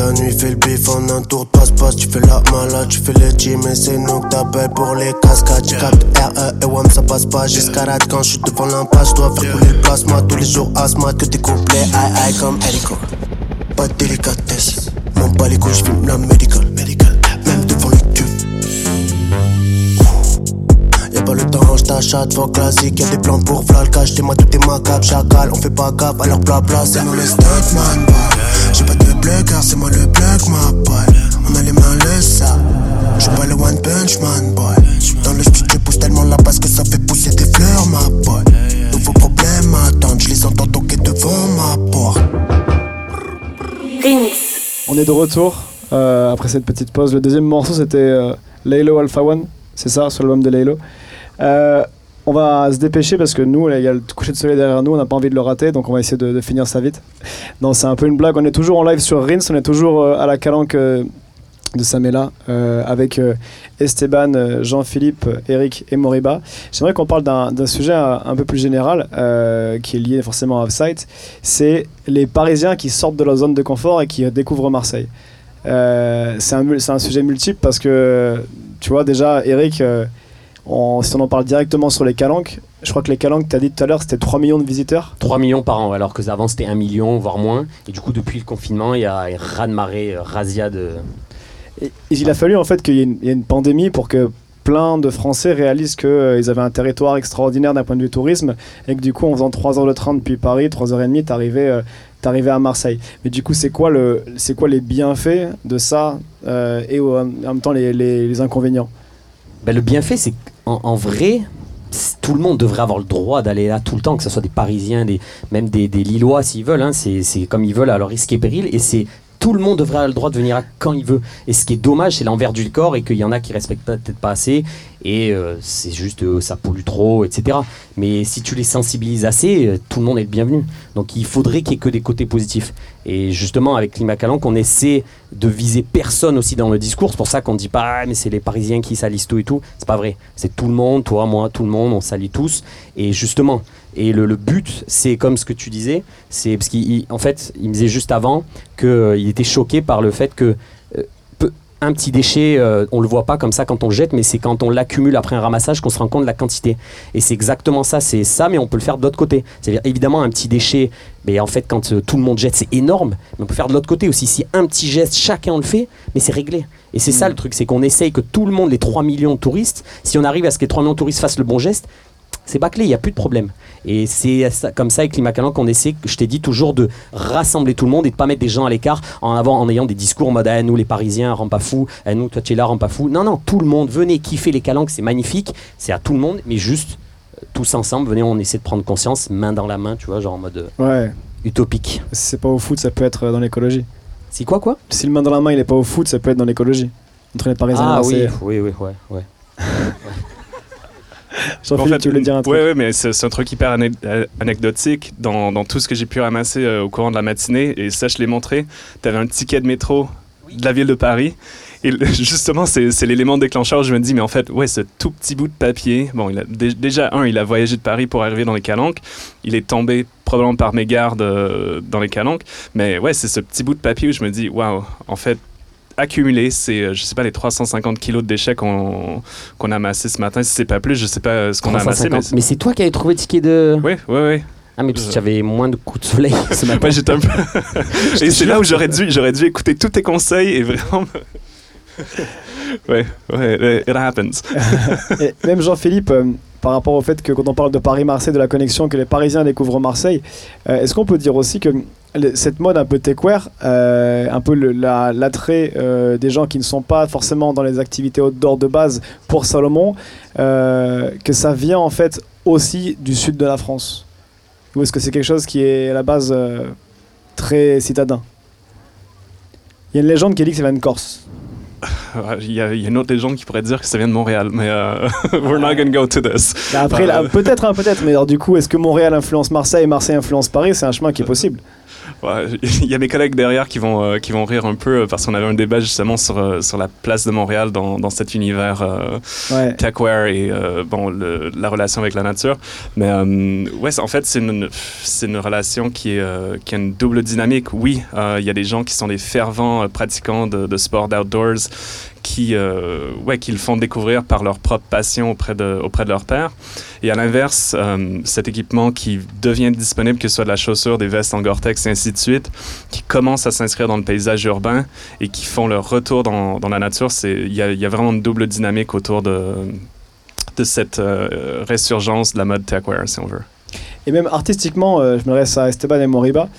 la nuit, fais le bif en un tour de passe-passe, tu fais la malade, tu fais le gym et c'est nous que t'appelles pour les cascades, tu captes RE et WAM ça passe pas, j'escarade quand je suis devant l'impasse, dois faire couler le plasma. Tous les jours, asthma que tes couplets, aïe aïe comme hélico, pas de délicatesse, mon bas les couilles, j'fume la médical, même devant le cul. Y'a pas le temps, j't'achète, fuck classique, y'a des plans pour cash, t'es moi tout est macabre, chacal, on fait pas gaffe, alors blabla, c'est nous les stuntman. J'ai pas bleu car c'est moi le plug, ma boy. On a les mains le sale, j'suis pas le one punch man, boy. Dans le studio, pousse tellement la basse que ça fait pousser des fleurs, ma boy. Nouveaux problèmes attendent, j'les entends toquer devant ma porte. On est de retour euh, après cette petite pause. Le deuxième morceau c'était euh, Laylo Alpha One, c'est ça, sur l'album de Laylo. Euh, on va se dépêcher parce que nous, il y a le coucher de soleil derrière nous, on n'a pas envie de le rater, donc on va essayer de, finir ça vite. Non, c'est un peu une blague, on est toujours en live sur Rins, on est toujours euh, à la calanque euh, de Samela euh, avec Esteban, Jean-Philippe, Eric et Moriba. J'aimerais qu'on parle d'un sujet un, peu plus général qui est lié forcément à Offsite, c'est les Parisiens qui sortent de leur zone de confort et qui découvrent Marseille. C'est un, un sujet multiple parce que, tu vois, déjà, Eric, on- si on en parle directement sur les calanques, je crois que les calanques, tu as dit tout à l'heure, c'était 3 millions de visiteurs. 3 millions par an, alors que avant c'était 1 million, voire moins. Et du coup, depuis le confinement, il y a un raz-de-marée, euh, razzia de. Et, et il a fallu en fait qu'il y, ait une- il y ait une pandémie pour que plein de Français réalisent qu'ils avaient un territoire extraordinaire d'un point de vue tourisme et que du coup en faisant 3 heures de train depuis Paris, 3h30, t'arrivais euh, t'arrivais à Marseille. Mais du coup c'est quoi, le, quoi les bienfaits de ça euh, et en même temps les, les- les inconvénients? Ben, le bienfait, c'est en vrai, tout le monde devrait avoir le droit d'aller là tout le temps, que ce soit des Parisiens, des, même des, Lillois s'ils veulent. hein. c'est comme ils veulent à leur risque et péril. Et c'est Tout le monde devrait avoir le droit de venir quand il veut. Et ce qui est dommage, c'est l'envers du corps et qu'il y en a qui respectent peut-être pas assez. Et euh, c'est juste, euh, ça pollue trop, etc. Mais si tu les sensibilises assez, euh, tout le monde est le bienvenu. Donc il faudrait qu'il y ait que des côtés positifs. Et justement, avec Climat on essaie de viser personne aussi dans le discours. C'est pour ça qu'on ne dit pas, ah, mais c'est les Parisiens qui salissent tout et tout. C'est pas vrai. C'est tout le monde, toi, moi, tout le monde, on salit tous. Et justement, et le, but, c'est comme ce que tu disais, c'est parce qu'en fait, il me disait juste avant qu'il était choqué par le fait que un petit déchet, euh, on le voit pas comme ça quand on le jette, mais c'est quand on l'accumule après un ramassage qu'on se rend compte de la quantité. Et c'est exactement ça, c'est ça, mais on peut le faire de l'autre côté. C'est-à-dire évidemment un petit déchet, mais en fait quand euh, tout le monde jette, c'est énorme, mais on peut faire de l'autre côté aussi. Si un petit geste, chacun le fait, mais c'est réglé. Et c'est ça le truc, c'est qu'on essaye que tout le monde, les 3 millions de touristes, si on arrive à ce que les 3 millions de touristes fassent le bon geste, c'est bâclé, il n'y a plus de problème. Et c'est comme ça avec Climat Calanque qu'on essaie, je t'ai dit toujours, de rassembler tout le monde et de pas mettre des gens à l'écart en avant en ayant des discours en mode ah, nous les Parisiens, rend pas fou, ah, nous toi tu es là, rend pas fou. Non, non, tout le monde, venez kiffer les Calanques, c'est magnifique, c'est à tout le monde, mais juste euh, tous ensemble, venez, on essaie de prendre conscience, main dans la main, tu vois, genre en mode euh, Ouais. utopique. Si c'est pas au foot, ça peut être euh, dans l'écologie. C'est quoi quoi? Si le main dans la main il est pas au foot, ça peut être dans l'écologie. Entre les Parisiens et Ah oui, Marseillais. oui, oui, ouais, ouais. [LAUGHS] [LAUGHS] Jean-Philippe, tu voulais dire un truc Ouais, ouais, mais c'est un truc hyper euh, anecdotique dans, dans tout ce que j'ai pu ramasser euh, au courant de la matinée. Et ça, je l'ai montré. Tu avais un ticket de métro de la ville de Paris. Et [LAUGHS] justement, c'est l'élément déclencheur. Je me dis, mais en fait, ouais, ce tout petit bout de papier. Bon, il a, dé- déjà, un, il a voyagé de Paris pour arriver dans les Calanques. Il est tombé probablement par mégarde euh, dans les Calanques. Mais ouais, c'est ce petit bout de papier où je me dis, waouh, en fait, accumulé, c'est, euh, je sais pas, les 350 kilos de déchets qu'on qu'on a amassés ce matin. Si c'est pas plus, je sais pas euh, ce qu'on a amassé. 350. Mais c'est toi qui avais trouvé le ticket de. Oui, oui, oui. Ah, mais tu avais moins de coups de soleil ce [LAUGHS] matin. Ouais, j'étais un peu. [LAUGHS] et c'est là où j'aurais dû, j'aurais dû écouter tous tes conseils et vraiment. Ouais, ouais, it happens. [LAUGHS] Et même Jean-Philippe, euh, par rapport au fait que quand on parle de Paris-Marseille, de la connexion que les Parisiens découvrent Marseille, euh, est-ce qu'on peut dire aussi que cette mode un peu techwear, euh, un peu l'attrait des gens qui ne sont pas forcément dans les activités outdoor de base pour Salomon, que ça vient en fait aussi du sud de la France? Ou est-ce que c'est quelque chose qui est à la base très citadin? Il y a une légende qui dit que ça vient de Corse. [LAUGHS] Il y, a, il y a une autre légende qui pourrait dire que ça vient de Montréal, mais euh, [LAUGHS] we're not gonna go to this. Bah Après, Euh, peut-être, hein, peut-être, mais alors, du coup, est-ce que Montréal influence Marseille et Marseille influence Paris? C'est un chemin qui est possible. [LAUGHS] Il y a mes collègues derrière qui vont, euh, qui vont rire un peu euh, parce qu'on avait un débat justement sur, euh, sur la place de Montréal dans, dans cet univers Ouais. techwear et bon, le- la relation avec la nature. Mais ouais, en fait, c'est une, c'est une relation qui, est, qui a une double dynamique. Oui, il y a des gens qui sont des fervents pratiquants de, de sport d'outdoors qui, euh, ouais, qui le font découvrir par leur propre passion auprès de, auprès de leur père. Et à l'inverse, euh, cet équipement qui devient disponible, que ce soit de la chaussure, des vestes en Gore-Tex et ainsi de suite, qui commence à s'inscrire dans le paysage urbain et qui font leur retour dans, dans la nature, il y a, y a vraiment une double dynamique autour de, de cette euh, résurgence de la mode techwear, si on veut. Et même artistiquement, euh, je me reste à Esteban et Moriba.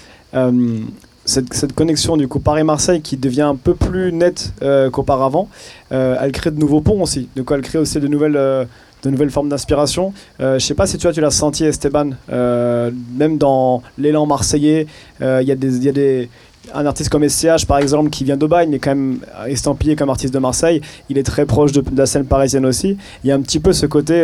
Cette, connexion du coup Paris-Marseille qui devient un peu plus nette euh, qu'auparavant, euh, elle crée de nouveaux ponts aussi. Quoi elle crée aussi de nouvelles, euh, de nouvelles formes d'inspiration. Je sais pas si tu tu l'as senti Esteban, même dans l'élan marseillais, il y a des, y a des un artiste comme SCH par exemple qui vient d'Aubagne mais quand même estampillé comme artiste de Marseille, il est très proche de, la scène parisienne aussi. Il y a un petit peu ce côté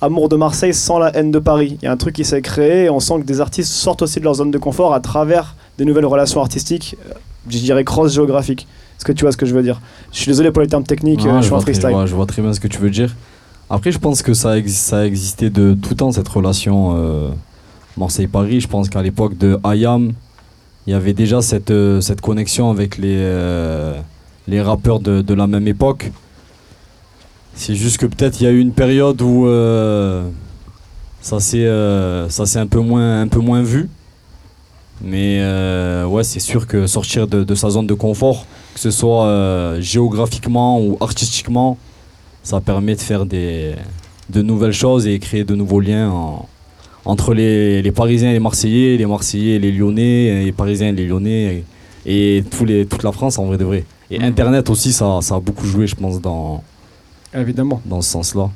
amour de Marseille sans la haine de Paris. Il y a un truc qui s'est créé et on sent que des artistes sortent aussi de leur zone de confort à travers des nouvelles relations artistiques, euh, je dirais cross-géographiques. Est-ce que tu vois ce que je veux dire? Je suis désolé pour les termes techniques, euh, je suis en vois très, freestyle. je vois très bien ce que tu veux dire. Après, je pense que ça, a existé de tout temps, cette relation euh, Marseille-Paris. Je pense qu'à l'époque de Ayam, il y avait déjà cette, euh, cette connexion avec les, euh, les rappeurs de, de la même époque. C'est juste que peut-être il y a eu une période où ça s'est ça s'est un, peu moins- un peu moins vu. Mais euh, ouais, c'est sûr que sortir de, de sa zone de confort, que ce soit euh, géographiquement ou artistiquement, ça permet de faire des, de nouvelles choses et créer de nouveaux liens en- entre les, les Parisiens et les Marseillais, les Marseillais et les Lyonnais, les Parisiens et les Lyonnais, et, et tous les, toute la France en vrai de vrai. Et Mhm. Internet aussi, ça, ça a beaucoup joué, je pense, dans, Évidemment. dans ce sens-là.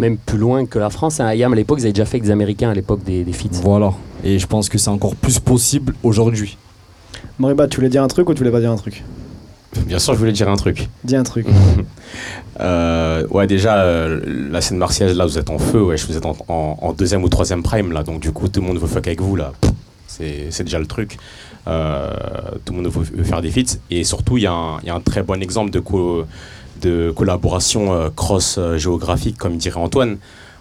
Même plus loin que la France. Hein. Ayam, à l'époque, ils avaient déjà fait avec des Américains à l'époque des, des feats. Voilà. Et je pense que c'est encore plus possible aujourd'hui. Moriba, tu voulais dire un truc ou tu voulais pas dire un truc? Bien sûr, je voulais dire un truc. Dis un truc. [LAUGHS] Euh, ouais, déjà, euh, la scène marseillaise, là, vous êtes en feu, ouais, vous êtes en, en- en deuxième ou troisième prime, là, donc du coup, tout le monde veut fuck avec vous, là. C'est déjà le truc. Euh, tout le monde veut, veut faire des feats. Et surtout, il y, a un- il y a un très bon exemple de, co- de collaboration euh, cross-géographique, comme dirait Antoine,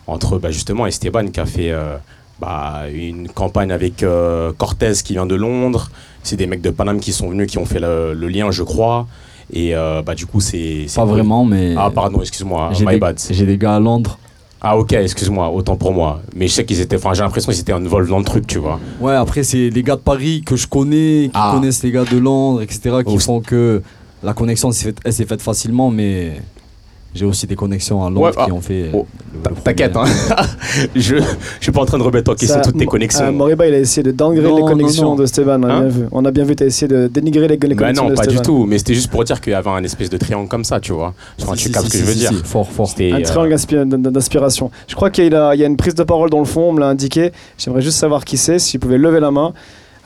entre bah, justement Esteban qui a fait euh, bah, une campagne avec euh, Cortez qui vient de Londres. C'est des mecs de Paname qui sont venus, qui ont fait le, le lien, je crois. Et euh, bah, du coup, c'est. Pas vraiment, mais. Ah, pardon, excuse-moi, J'ai my des, bad. j'ai des gars à Londres. Ah, ok, excuse-moi, autant pour moi. Mais je sais qu'ils étaient. Enfin, j'ai l'impression qu'ils étaient involved dans le truc, tu vois. Ouais, après, c'est les gars de Paris que je connais, qui Ah. connaissent les gars de Londres, etc., qui Oh. font que la connexion, elle s'est faite facilement, mais j'ai aussi des connexions à Londres Ouais, qui ah. ont fait. Oh, le- le T'inquiète, hein. [LAUGHS] je, je suis pas en train de remettre en question toutes tes connexions. euh, Moriba, il a essayé de downgrade Non, les non, connexions non. de. On a Hein bien vu. On a bien vu, tu as essayé de dénigrer les, les Bah connexions non, de pas du tout. Mais c'était juste pour dire qu'il y avait un espèce de triangle comme ça, tu vois. Enfin, Si, tu si, captes si, ce que je si, veux si, dire. si, Fort, fort. C'était, Un euh, triangle inspi- d'inspiration. Je crois qu'il y, a- il y a une prise de parole dans le fond, on me l'a indiqué. J'aimerais juste savoir qui c'est, s'il pouvait lever la main.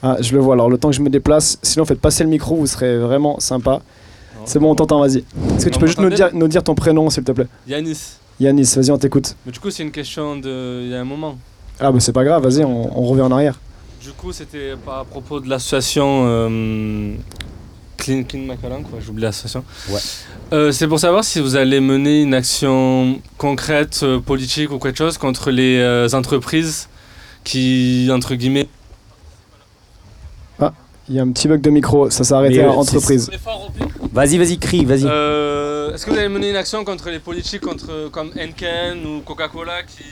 Ah, je le vois. Alors, le temps que je me déplace, sinon, faites passer le micro, vous serez vraiment sympa. C'est bon, on t'entend, vas-y. Est-ce que tu peux juste nous dire, nous dire ton prénom, s'il te plaît? Yanis. Yanis, vas-y, on t'écoute. Mais du coup, c'est une question de. Il y a un moment. Ah, bah c'est pas grave, vas-y, on, on revient en arrière. Du coup, c'était à propos de l'association euh, Clean, Clean Macallan, quoi. J'oublie l'association. Ouais. Euh, c'est pour savoir si vous allez mener une action concrète, euh, politique ou quelque chose contre les euh, entreprises qui, entre guillemets. Il y a un petit bug de micro, ça s'est arrêté Mais, à euh, entreprise. Vas-y, vas-y, crie, vas-y. Euh, Est-ce que vous allez mener une action contre les politiques contre, comme Henken ou Coca-Cola qui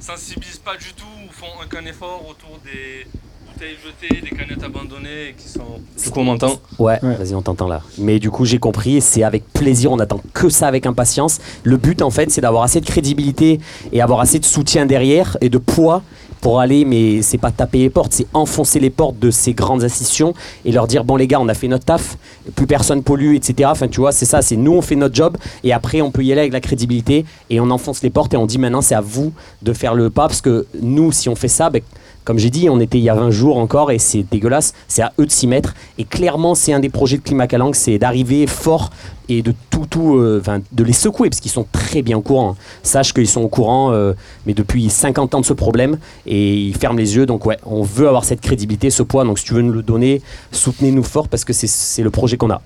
sensibilisent pas du tout ou font aucun effort autour des bouteilles jetées, des canettes abandonnées et qui sont. Du coup, on m'entend Ouais, vas-y, on t'entend là. Mais du coup, j'ai compris et c'est avec plaisir, on attend que ça avec impatience. Le but, en fait, c'est d'avoir assez de crédibilité et avoir assez de soutien derrière et de poids pour aller, mais c'est pas taper les portes, c'est enfoncer les portes de ces grandes institutions et leur dire bon les gars, on a fait notre taf, plus personne pollue, etc. Enfin, tu vois, c'est ça, c'est nous on fait notre job et après on peut y aller avec la crédibilité et on enfonce les portes et on dit maintenant c'est à vous de faire le pas parce que nous, si on fait ça, ben, comme j'ai dit, on était il y a 20 jours encore et c'est dégueulasse. C'est à eux de s'y mettre. Et clairement, c'est un des projets de Climat Calang, c'est d'arriver fort et de tout, tout, euh, enfin, de les secouer parce qu'ils sont très bien au courant. Sache qu'ils sont au courant, euh, mais depuis 50 ans de ce problème et ils ferment les yeux. Donc ouais, on veut avoir cette crédibilité, ce poids. Donc si tu veux nous le donner, soutenez-nous fort parce que c'est- c'est le projet qu'on a.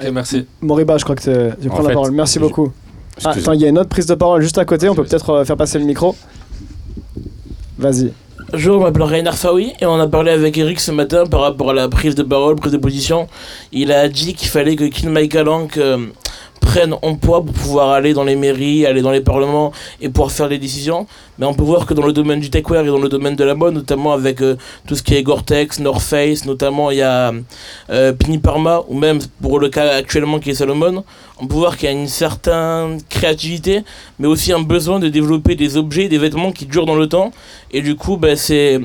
Ok, merci. Moriba, je crois que tu En prends la fait, parole. Merci je- beaucoup. Ah, attends, il y a une autre prise de parole juste à côté, on peut peut-être euh, faire passer le micro. Vas-y. Bonjour, je m'appelle Rainer Faoui et on a parlé avec Eric ce matin par rapport à la prise de parole, prise de position. Il a dit qu'il fallait que Kin Maïkalank euh, prenne en poids pour pouvoir aller dans les mairies, aller dans les parlements et pouvoir faire les décisions. Mais on peut voir que dans le domaine du techwear et dans le domaine de la mode, notamment avec euh, tout ce qui est Gore-Tex, North Face, notamment il y a euh, Pini Parma ou même pour le cas actuellement qui est Salomon, on peut voir qu'il y a une certaine créativité, mais aussi un besoin de développer des objets, des vêtements qui durent dans le temps. Et du coup, bah, c'est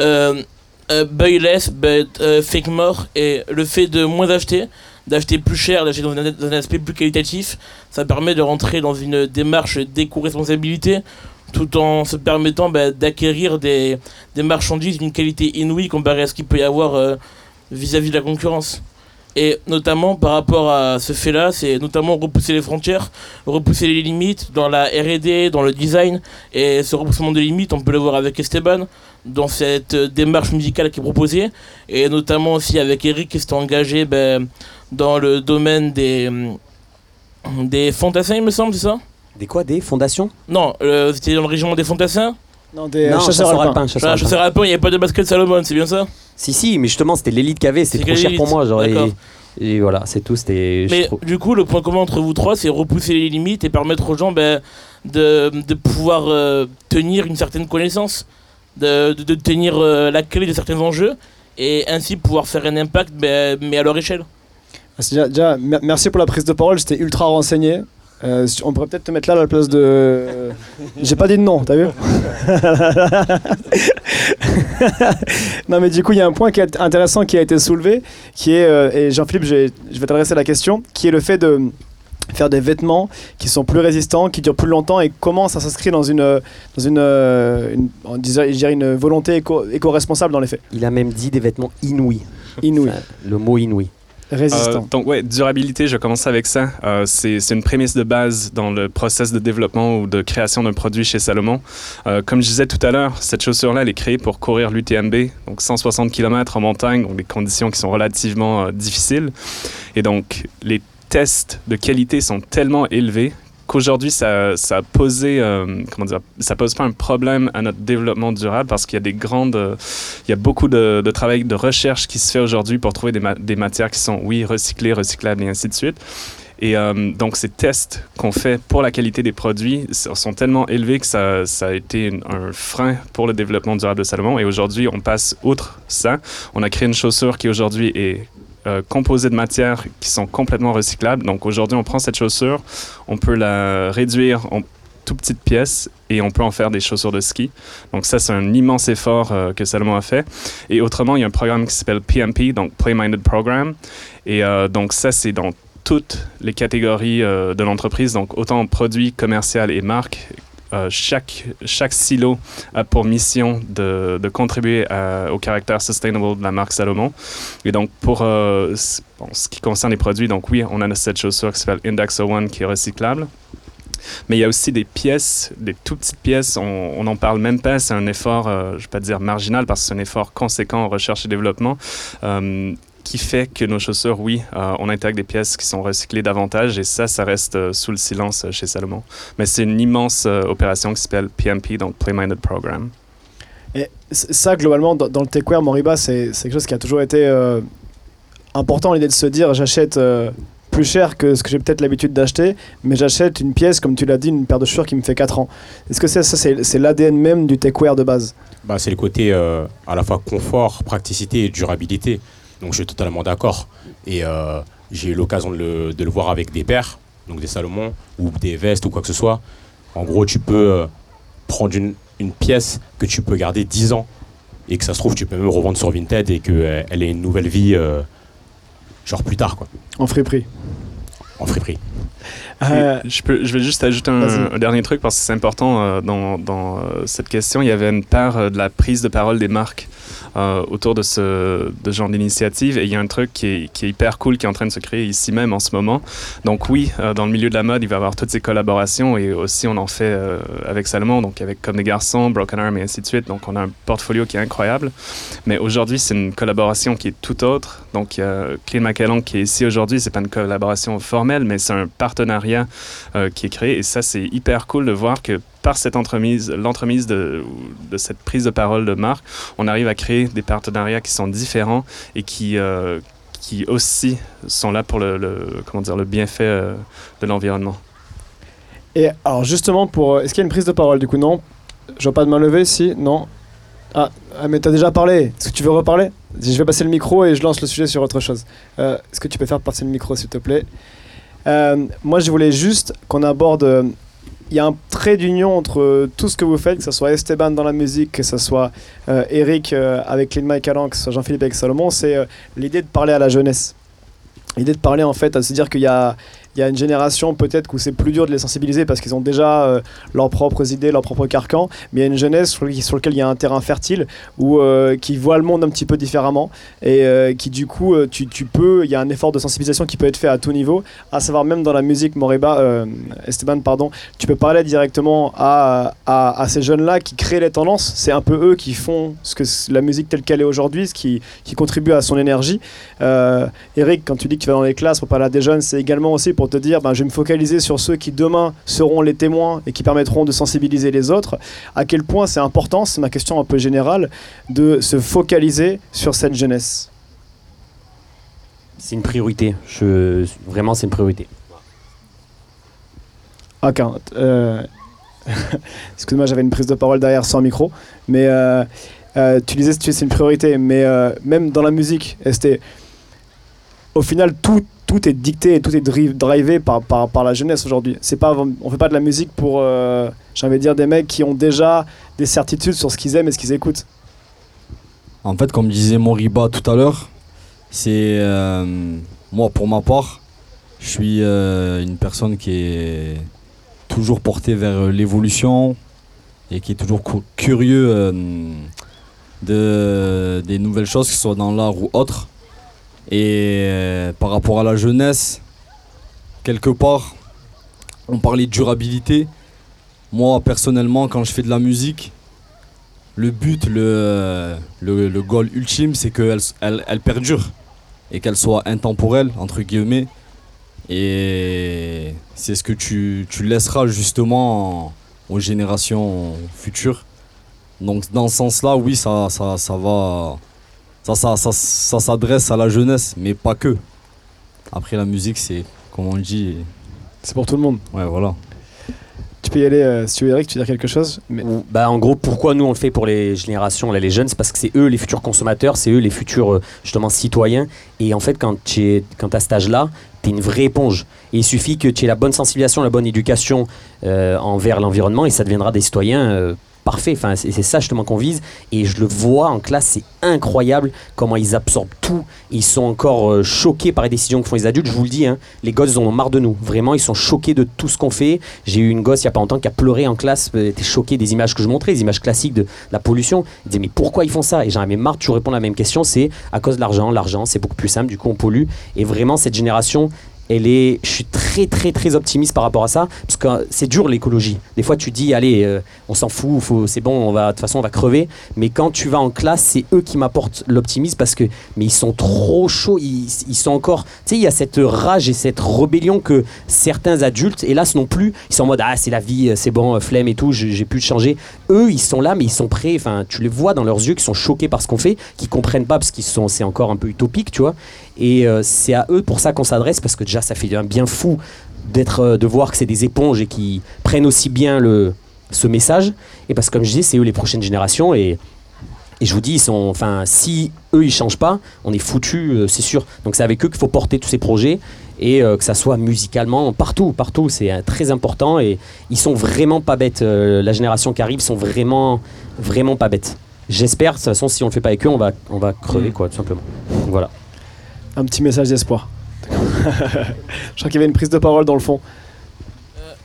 euh, euh, buy less, but euh, fake more. Et le fait de moins acheter, d'acheter plus cher, d'acheter dans un, aspect plus qualitatif, ça permet de rentrer dans une démarche d'éco-responsabilité tout en se permettant bah, d'acquérir des, marchandises d'une qualité inouïe comparé à ce qu'il peut y avoir euh, vis-à-vis de la concurrence. Et notamment par rapport à ce fait-là, c'est notamment repousser les frontières, repousser les limites dans la RD, dans le design. Et ce repoussement de limites, on peut le voir avec Esteban, dans cette démarche musicale qui est proposée. Et notamment aussi avec Eric qui s'est engagé ben, dans le domaine des, des fantassins, il me semble, c'est ça? Des quoi? Des fondations? Non, euh, c'était dans le régiment des fantassins Non, des Non, chasseurs chasseurs alpins. alpins, chasseurs alpins. chasseur alpin, il n'y avait pas de basket Salomon, c'est bien ça? Si, si, mais justement, c'était l'élite qu'il y avait, c'était trop cher pour moi. Genre, et, voilà, c'est tout. C'était. Mais trouve- du coup, le point commun entre vous trois, c'est repousser les limites et permettre aux gens ben, de, de pouvoir euh, tenir une certaine connaissance, de, de, de tenir euh, la clé de certains enjeux et ainsi pouvoir faire un impact, ben, mais à leur échelle. Ah, déjà, déjà, mer- merci pour la prise de parole, j'étais ultra renseigné. Euh, on pourrait peut-être te mettre là à la place de. [LAUGHS] J'ai pas dit de nom, t'as vu [LAUGHS] Non, mais du coup, il y a un point qui est intéressant qui a été soulevé, qui est, euh, et Jean-Philippe, je vais- t'adresser la question, qui est le fait de faire des vêtements qui sont plus résistants, qui durent plus longtemps et comment ça s'inscrit dans une, dans une, euh, une, dirais une volonté éco- éco-responsable dans les faits. Il a même dit des vêtements inouïs. Inouï. Le mot inouï. Résistant. Euh, donc ouais, durabilité, je commence avec ça. Euh, c'est une prémisse de base dans le process de développement ou de création d'un produit chez Salomon. Euh, comme je disais tout à l'heure, cette chaussure-là, elle est créée pour courir l'UTMB, donc 160 km en montagne, donc des conditions qui sont relativement euh, difficiles. Et donc les tests de qualité sont tellement élevés qu'aujourd'hui euh, ça pose pas un problème à notre développement durable parce qu'il y a des grandes euh, il y a beaucoup de, travail de recherche qui se fait aujourd'hui pour trouver des, ma- des matières qui sont oui recyclées recyclables et ainsi de suite. Et euh, donc ces tests qu'on fait pour la qualité des produits sont tellement élevés que ça, a été un frein pour le développement durable de Salomon. Et aujourd'hui on passe outre ça. On a créé une chaussure qui aujourd'hui est euh, composée de matières qui sont complètement recyclables. Donc aujourd'hui, on prend cette chaussure, on peut la réduire en tout petites pièces et on peut en faire des chaussures de ski. Donc ça, c'est un immense effort euh, que Salomon a fait. Et autrement, il y a un programme qui s'appelle PMP, donc Play Minded Program. Et euh, donc ça, c'est dans toutes les catégories euh, de l'entreprise, donc autant produits, commercial et marque. Euh, chaque, chaque silo a pour mission de, contribuer à- au caractère sustainable de la marque Salomon. Et donc, pour euh, ce qui concerne les produits, donc oui, on a cette chaussure qui s'appelle Index One qui est recyclable. Mais il y a aussi des pièces, des tout petites pièces, on n'en parle même pas, c'est un effort, euh, je ne vais pas dire marginal, parce que c'est un effort conséquent en recherche et développement, euh, qui fait que nos chaussures, oui, euh, on intègre des pièces qui sont recyclées davantage, et ça, ça reste euh, sous le silence euh, chez Salomon. Mais c'est une immense euh, opération qui s'appelle PMP, donc Play Minded Program. Et ça, globalement, dans, dans le techwear, Moriba, c'est quelque chose qui a toujours été euh, important, l'idée de se dire j'achète euh, plus cher que ce que j'ai peut-être l'habitude d'acheter, mais j'achète une pièce, comme tu l'as dit, une paire de chaussures qui me fait 4 ans. Est-ce que c'est ça, c'est c'est l'ADN même du techwear de base? Bah, c'est le côté euh, à la fois confort, praticité et durabilité. Donc je suis totalement d'accord. Et euh, j'ai eu l'occasion de le, de le voir avec des paires, donc des Salomon ou des vestes ou quoi que ce soit. En gros, tu peux euh, prendre une, une pièce que tu peux garder 10 ans et que ça se trouve, tu peux même revendre sur Vinted et qu'elle ait une nouvelle vie, euh, genre plus tard, quoi, En friperie en friperie. Euh, je, peux, je vais juste ajouter un, dernier truc parce que c'est important euh, dans, dans, euh, cette question. Il y avait une part euh, de la prise de parole des marques euh, autour de ce genre d'initiative et il y a un truc qui est, hyper cool qui est en train de se créer ici même en ce moment. Donc oui, euh, dans le milieu de la mode, il va y avoir toutes ces collaborations et aussi on en fait euh, avec Salomon, donc avec Comme des garçons, Broken Arm et ainsi de suite. Donc on a un portfolio qui est incroyable. Mais aujourd'hui, c'est une collaboration qui est tout autre. Donc Clean McAllen qui est ici aujourd'hui. C'est pas une collaboration formelle, mais c'est un partenariat qui est créé. Et ça, c'est hyper cool de voir que par cette entremise, l'entremise de, cette prise de parole de marque, on arrive à créer des partenariats qui sont différents et qui, euh, qui aussi sont là pour le, comment dire, le bienfait euh, de l'environnement. Et alors justement, pour, est-ce qu'il y a une prise de parole du coup? Non? Je vois pas de main levée, si? Non? Ah, ah, mais t'as déjà parlé. Est-ce que tu veux reparler? Je vais passer le micro et je lance le sujet sur autre chose. Euh, Est-ce que tu peux faire passer le micro s'il te plaît? Euh, Moi je voulais juste qu'on aborde... Il y a un trait d'union entre euh, tout ce que vous faites, que ce soit Esteban dans la musique, que ce soit euh, Eric euh, avec Clean Mike que ce soit Jean-Philippe avec Salomon, c'est l'idée de parler à la jeunesse. L'idée de parler en fait, à se dire qu'il y a, il y a une génération peut-être où c'est plus dur de les sensibiliser parce qu'ils ont déjà euh, leurs propres idées, leurs propres carcans, mais il y a une jeunesse sur, sur lequel il y a un terrain fertile où, euh, qui voit le monde un petit peu différemment et euh, qui du coup euh, tu, tu peux, il y a un effort de sensibilisation qui peut être fait à tout niveau, à savoir même dans la musique Moriba, Esteban pardon, tu peux parler directement à, à, ces jeunes-là qui créent les tendances, c'est un peu eux qui font ce que la musique telle qu'elle est aujourd'hui, ce qui, qui contribue à son énergie. Eric, quand tu dis que tu vas dans les classes pour parler à des jeunes, c'est également aussi pour te dire ben, je vais me focaliser sur ceux qui demain seront les témoins et qui permettront de sensibiliser les autres. À quel point c'est important, c'est ma question un peu générale, de se focaliser sur cette jeunesse. C'est une priorité. Je, vraiment, c'est une priorité. Ok. euh, [LAUGHS] Excuse-moi, j'avais une prise de parole derrière sans micro. Mais euh, euh, tu disais que c'est une priorité. Mais euh, même dans la musique, c'était. Au final, tout, est dicté et tout est dri- drivé par, la jeunesse aujourd'hui. C'est pas, on fait pas de la musique pour, euh, des mecs qui ont déjà des certitudes sur ce qu'ils aiment et ce qu'ils écoutent. En fait, comme disait Moriba tout à l'heure, c'est euh, moi pour ma part, je suis euh, une personne qui est toujours portée vers l'évolution et qui est toujours curieux de, des nouvelles choses, que ce soit dans l'art ou autre. Et euh, par rapport à la jeunesse, quelque part, on parlait de durabilité. Moi, personnellement, quand je fais de la musique, le but, le, le, le goal ultime, c'est qu'elle elle, elle perdure et qu'elle soit intemporelle, entre guillemets. Et c'est ce que tu, tu laisseras justement aux générations futures. Donc dans ce sens-là, oui, ça, ça, ça va... Ça, ça, ça, ça s'adresse à la jeunesse, mais pas que. Après la musique, c'est, comme on dit... C'est pour tout le monde. Ouais, voilà. Tu peux y aller, euh, si tu veux, Eric, tu veux dire quelque chose? Mais... Bah, en gros, pourquoi nous on le fait pour les générations, là, les jeunes, c'est parce que c'est eux les futurs consommateurs, c'est eux les futurs euh, justement citoyens. Et en fait, quand tu es quand à cet âge-là, tu es une vraie éponge. Et il suffit que tu aies la bonne sensibilisation, la bonne éducation euh, envers l'environnement et ça deviendra des citoyens euh, parfaits. Enfin, c'est ça justement qu'on vise. Et je le vois en classe, c'est incroyable comment ils absorbent tout. Ils sont encore euh, choqués par les décisions que font les adultes. Je vous le dis, hein, les gosses ont marre de nous. Vraiment, ils sont choqués de tout ce qu'on fait. J'ai eu une gosse il y a pas longtemps qui a pleuré en classe, elle était choquée des images que je montrais, des images classiques de, la pollution. Elle disait mais pourquoi ils font ça? Et j'en avais marre de répondre à la même question. C'est à cause de l'argent. L'argent, c'est beaucoup plus simple. Du coup, on pollue. Et vraiment, cette génération, elle est, je suis très très très optimiste par rapport à ça parce que c'est dur l'écologie. Des fois tu dis allez euh, on s'en fout, c'est bon, on va de toute façon on va crever. Mais quand tu vas en classe, c'est eux qui m'apportent l'optimisme parce que mais ils sont trop chauds, ils, sont encore, tu sais il y a cette rage et cette rébellion que certains adultes hélas non plus, ils sont en mode ah c'est la vie, c'est bon, flemme et tout, j'ai j'ai pu changer. Eux ils sont là mais ils sont prêts, enfin tu les vois dans leurs yeux qui sont choqués par ce qu'on fait, qui comprennent pas parce qu'ils sont, c'est encore un peu utopique tu vois. Et euh, c'est à eux pour ça qu'on s'adresse parce que déjà ça fait un bien fou d'être euh, de voir que c'est des éponges et qui prennent aussi bien le ce message. Et parce que comme je disais c'est eux les prochaines générations et et je vous dis ils sont enfin si eux ils changent pas on est foutu euh, c'est sûr. Donc c'est avec eux qu'il faut porter tous ces projets et que ça soit musicalement partout partout. C'est très important et ils sont vraiment pas bêtes la génération qui arrive sont vraiment vraiment pas bêtes. J'espère de toute façon si on le fait pas avec eux on va on va crever quoi tout simplement. Donc, voilà Un petit message d'espoir. [LAUGHS] je crois qu'il y avait une prise de parole dans le fond.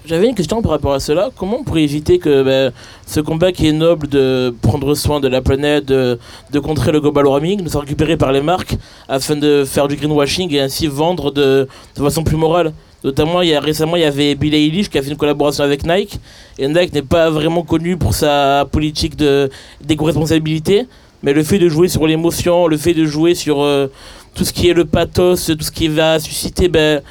J'avais une question par rapport à cela. Comment on pourrait éviter que ben, ce combat qui est noble de prendre soin de la planète, de, contrer le global warming, ne soit récupéré par les marques afin de faire du greenwashing et ainsi vendre de, façon plus morale? Notamment, il y a, récemment, il y avait Bill Eilish qui a fait une collaboration avec Nike. Et Nike n'est pas vraiment connu pour sa politique d'éco-responsabilité. Mais le fait de jouer sur l'émotion, le fait de jouer sur euh, tout ce qui est le pathos, tout ce qui va susciter ben,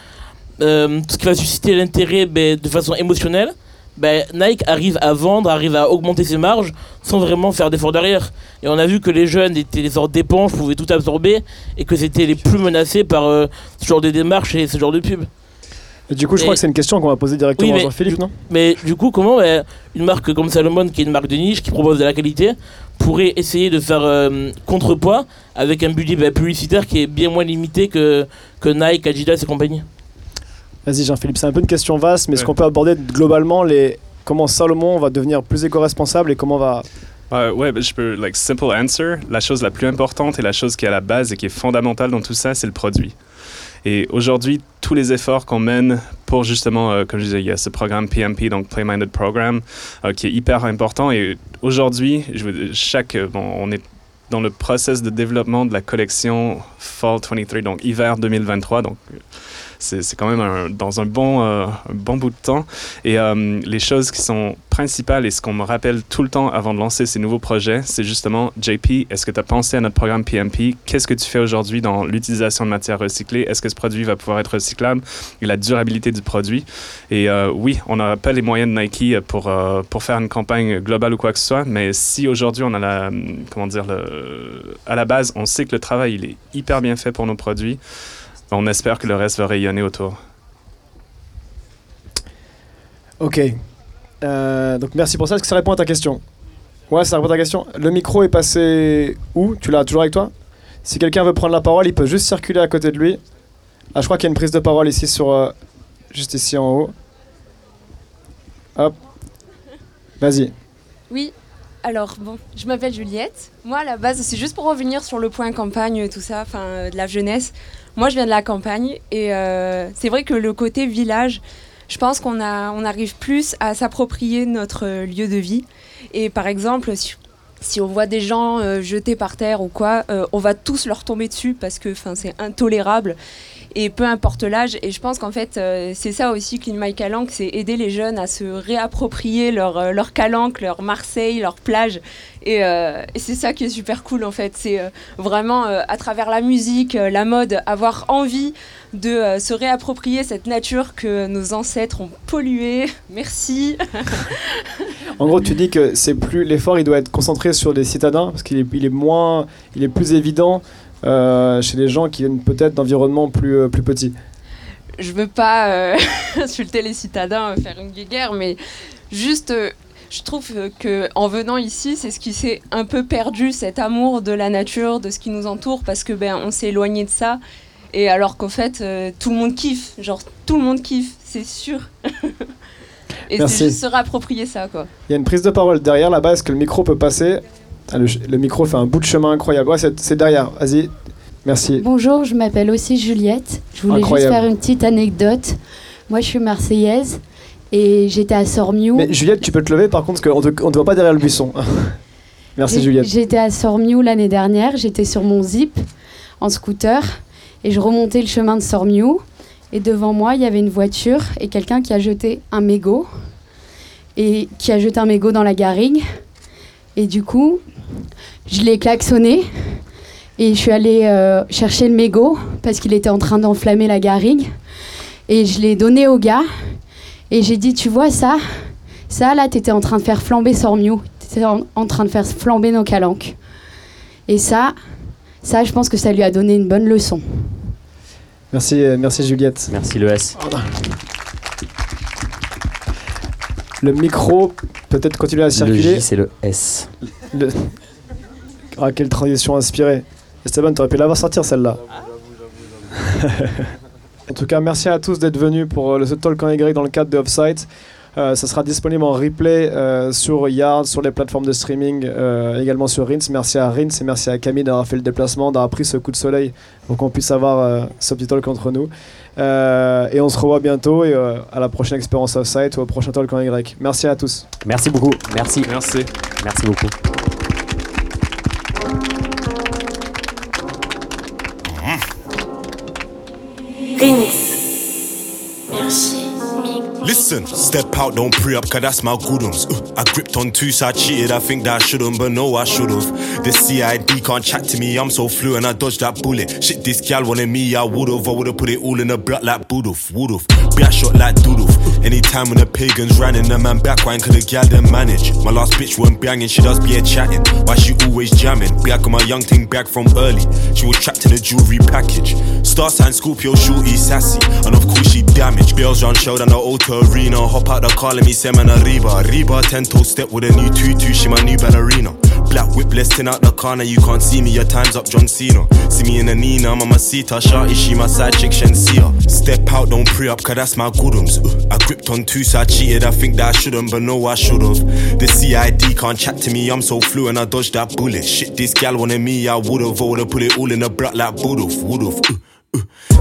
euh, tout ce qui va susciter l'intérêt ben, de façon émotionnelle, ben, Nike arrive à vendre, arrive à augmenter ses marges sans vraiment faire d'effort derrière. Et on a vu que les jeunes étaient des sortes d'éponges, pouvaient tout absorber et que c'était les plus menacés par euh, ce genre de démarche et ce genre de pub. Et du coup, je crois que c'est une question qu'on va poser directement Oui, à Jean-Philippe, non? Mais du coup, comment euh, une marque comme Salomon, qui est une marque de niche, qui propose de la qualité, pourrait essayer de faire euh, contrepoids avec un budget bah, publicitaire qui est bien moins limité que, que Nike, Adidas et compagnie? Vas-y, Jean-Philippe, c'est un peu une question vaste, mais est-ce qu'on peut aborder globalement les comment Salomon va devenir plus éco-responsable et comment va. Euh, ouais, ben, je peux, like, simple answer. La chose la plus importante et la chose qui est à la base et qui est fondamentale dans tout ça, c'est le produit. Et aujourd'hui, tous les efforts qu'on mène pour justement, euh, comme je disais, il y a ce programme PMP, donc Play Minded Program, euh, qui est hyper important. Et aujourd'hui, chaque, euh, bon, on est dans le process de développement de la collection Fall 23, donc hiver 2023. Donc, c'est quand même dans un bon, euh, bon bout de temps. Et euh, les choses qui sont principales et ce qu'on me rappelle tout le temps avant de lancer ces nouveaux projets, c'est justement, JP, est-ce que tu as pensé à notre programme PMP? Qu'est-ce que tu fais aujourd'hui dans l'utilisation de matières recyclées? Est-ce que ce produit va pouvoir être recyclable? Et la durabilité du produit? Et euh, oui, on n'aura pas les moyens de Nike pour, pour faire une campagne globale ou quoi que ce soit, mais si aujourd'hui on a la, comment dire, à la base, on sait que le travail il est hyper bien fait pour nos produits, on espère que le reste va rayonner autour. Ok. Euh, donc merci pour ça. Est-ce que ça répond à ta question? Ouais, ça répond à ta question. Le micro est passé où? Tu l'as toujours avec toi? Si quelqu'un veut prendre la parole, il peut juste circuler à côté de lui. Ah, je crois qu'il y a une prise de parole ici sur. euh, juste ici en haut. Hop. Vas-y. Oui, alors bon, je m'appelle Juliette. Moi, à la base, c'est juste pour revenir sur le point campagne, tout ça, enfin, euh, de la jeunesse. Moi, je viens de la campagne et euh, c'est vrai que le côté village, je pense qu'on arrive plus à s'approprier notre euh, lieu de vie. Et par exemple, si- on voit des gens euh, jetés par terre ou quoi, on va tous leur tomber dessus parce que c'est intolérable. Et peu importe l'âge, et je pense qu'en fait, euh, c'est ça aussi qu'une My Calanque, c'est aider les jeunes à se réapproprier leur, euh, leur Calanque, leur Marseille, leur plage. Et, euh, c'est ça qui est super cool en fait. C'est euh, vraiment à travers la musique, la mode, avoir envie de se réapproprier cette nature que nos ancêtres ont polluée. Merci. [LAUGHS] En gros, tu dis que c'est plus l'effort, il doit être concentré sur les citadins parce qu'il est, il est moins, il est plus évident chez les gens qui viennent peut-être d'environnements plus euh, plus petits. je veux pas euh, [LAUGHS] insulter les citadins, euh, faire une guerre, mais juste, euh, je trouve euh, que en venant ici, c'est ce qui s'est un peu perdu, cet amour de la nature, de ce qui nous entoure, parce que ben on s'est éloigné de ça. Et alors qu'en fait, euh, tout le monde kiffe, genre tout le monde kiffe, c'est sûr. [LAUGHS] Et c'est juste se réapproprier ça, quoi. Il y a une prise de parole derrière là-bas. Est-ce que le micro peut passer? Ah, le, le micro fait un bout de chemin incroyable. Ouais, c'est derrière. Vas-y. Merci. Bonjour, je m'appelle aussi Juliette. Je voulais Incroyable. juste faire une petite anecdote. Moi, je suis marseillaise et j'étais à Sormiou. Mais Juliette, tu peux te lever par contre, parce qu'on te, on te voit pas derrière le buisson. [LAUGHS] Merci Juliette. J'étais à Sormiou l'année dernière. J'étais sur mon zip en scooter et je remontais le chemin de Sormiou. Et devant moi, il y avait une voiture et quelqu'un qui a jeté un mégot et qui a jeté un mégot dans la garrigue. Et du coup, je l'ai klaxonné et je suis allée euh, chercher le mégot parce qu'il était en train d'enflammer la garrigue. Et je l'ai donné au gars et j'ai dit, tu vois ça? Ça, là, t'étais en train de faire flamber Sormiou. T'étais en, en train de faire flamber nos calanques. Et ça, ça, je pense que ça lui a donné une bonne leçon. Merci, euh, merci Juliette. Merci le S. Le micro peut-être continuer à Le circuler. J, c'est le S. Le- [LAUGHS] Ah, quelle transition inspirée. Esteban, t'aurais pu la voir sortir celle-là. [LAUGHS] en tout cas, merci à tous d'être venus pour euh, le The Talk en Y dans le cadre de Offsite. Euh, ça sera disponible en replay euh, sur Yard, sur les plateformes de streaming, euh, également sur Rins. Merci à Rins et merci à Camille d'avoir fait le déplacement, d'avoir pris ce coup de soleil pour qu'on puisse avoir euh, ce petit talk entre nous. Euh, et on se revoit bientôt et euh, à la prochaine expérience Offsite ou au prochain talk en Y. Merci à tous. Merci beaucoup. Merci. Merci. Merci beaucoup. Merci. Listen, step out, don't pre up, cause that's my goodums. Uh, I gripped on two, so I cheated. I think that I shouldn't, but no, I should've. The CID can't chat to me, I'm so fluent, I dodged that bullet. Shit, this gal wanted me, I would've. I would've put it all in the blood like Budov, would've. Be a shot like Doodoof. Anytime when the pagans ran in, the man back wine, cause the gal didn't manage. My last bitch wasn't banging, she does be a chatting. Why she always jamming? Back on my young thing back from early. She was trapped in a jewelry package. Star sign Scorpio, shorty sassy. And of course she damaged. Girls run show down the auto arena. Hop out the car, let me send man a Reba. Reba, 10 toe step with a new tutu, she my new ballerina. Black whip, let's out the corner, you can't see me, your time's up, John Cena. See me in a Nina, Mama Sita, Shorty, she my side chick, Shensia. Step out, don't pre up, cause that's my goodums. Uh, I gripped on two, so I cheated, I think that I shouldn't, but no, I should've. The CID can't chat to me, I'm so fluent, I dodged that bullet. Shit, this gal wanted me, I would've, I would've put it all in the blood like Budov, would've. Uh.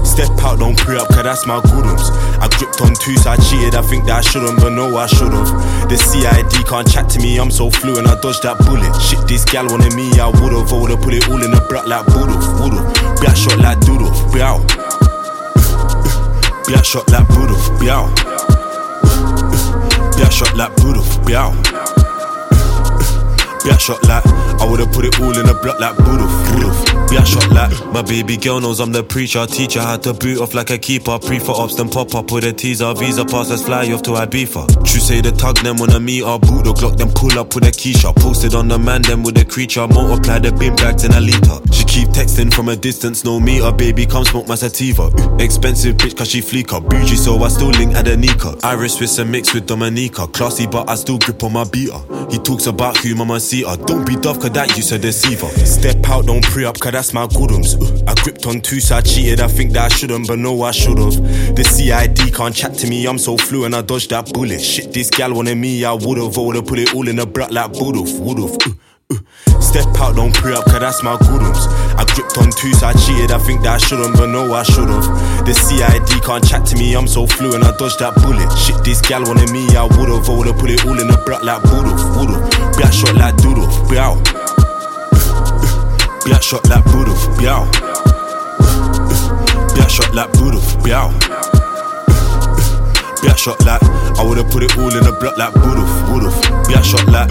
Step out, don't pre up, cause that's my goodums. I gripped on two, so I cheated. I think that I shouldn't, but no, I should've. The CID can't chat to me, I'm so fluent, I dodged that bullet. Shit, this gal wanted me, I would've, I would've put it all in the blood like Budov, would've. Black shot like Doodle, bow. Black shot like Budov, bow. Black shot like Budov, bow. Black shot like I would've put it all in a block like Budov, Budov. Black shot like my baby girl knows I'm the preacher. Teacher had to boot off like a keeper. Pre for ops, then pop up with a teaser. Visa pass, let's fly off to Ibiza. True say the tug, them when I meet her, boot the Glock, then pull up with a Keisha. Posted on the man, then with a creature. Multiply the bin bags in a liter. She keep texting from a distance, no meter. Baby, come smoke my sativa. Expensive bitch, cause she fleeker. Bougie, so I still link Adenika. Irish with and mixed with Dominica. Classy, but I still grip on my beater. He talks about who mama see her. Don't be tough, cause that you's a deceiver. Step out, don't pre up, cause that's my goodums. I gripped on two, so I cheated. I think that I shouldn't, but no, I should've. The CID uh, uh. can't chat to me, I'm so fluent, I dodged that bullet. Shit, this gal wanted me, I would've, I would've put it all in a block like would've. Ooh. Step out, don't pre up, cause that's my goodums. I gripped on two, so I cheated. I think that I shouldn't, but no, I should've. The CID can't chat to me, I'm so fluent, I dodged that bullet. Shit, this gal wanted me, I would've. I would've put it all in the block like would've, would've. Black shot like doodle, bow. Black shot like would've, bow. Black shot like would've, bow. Black shot like I would've put it all in the block like would've, would've. Black shot like.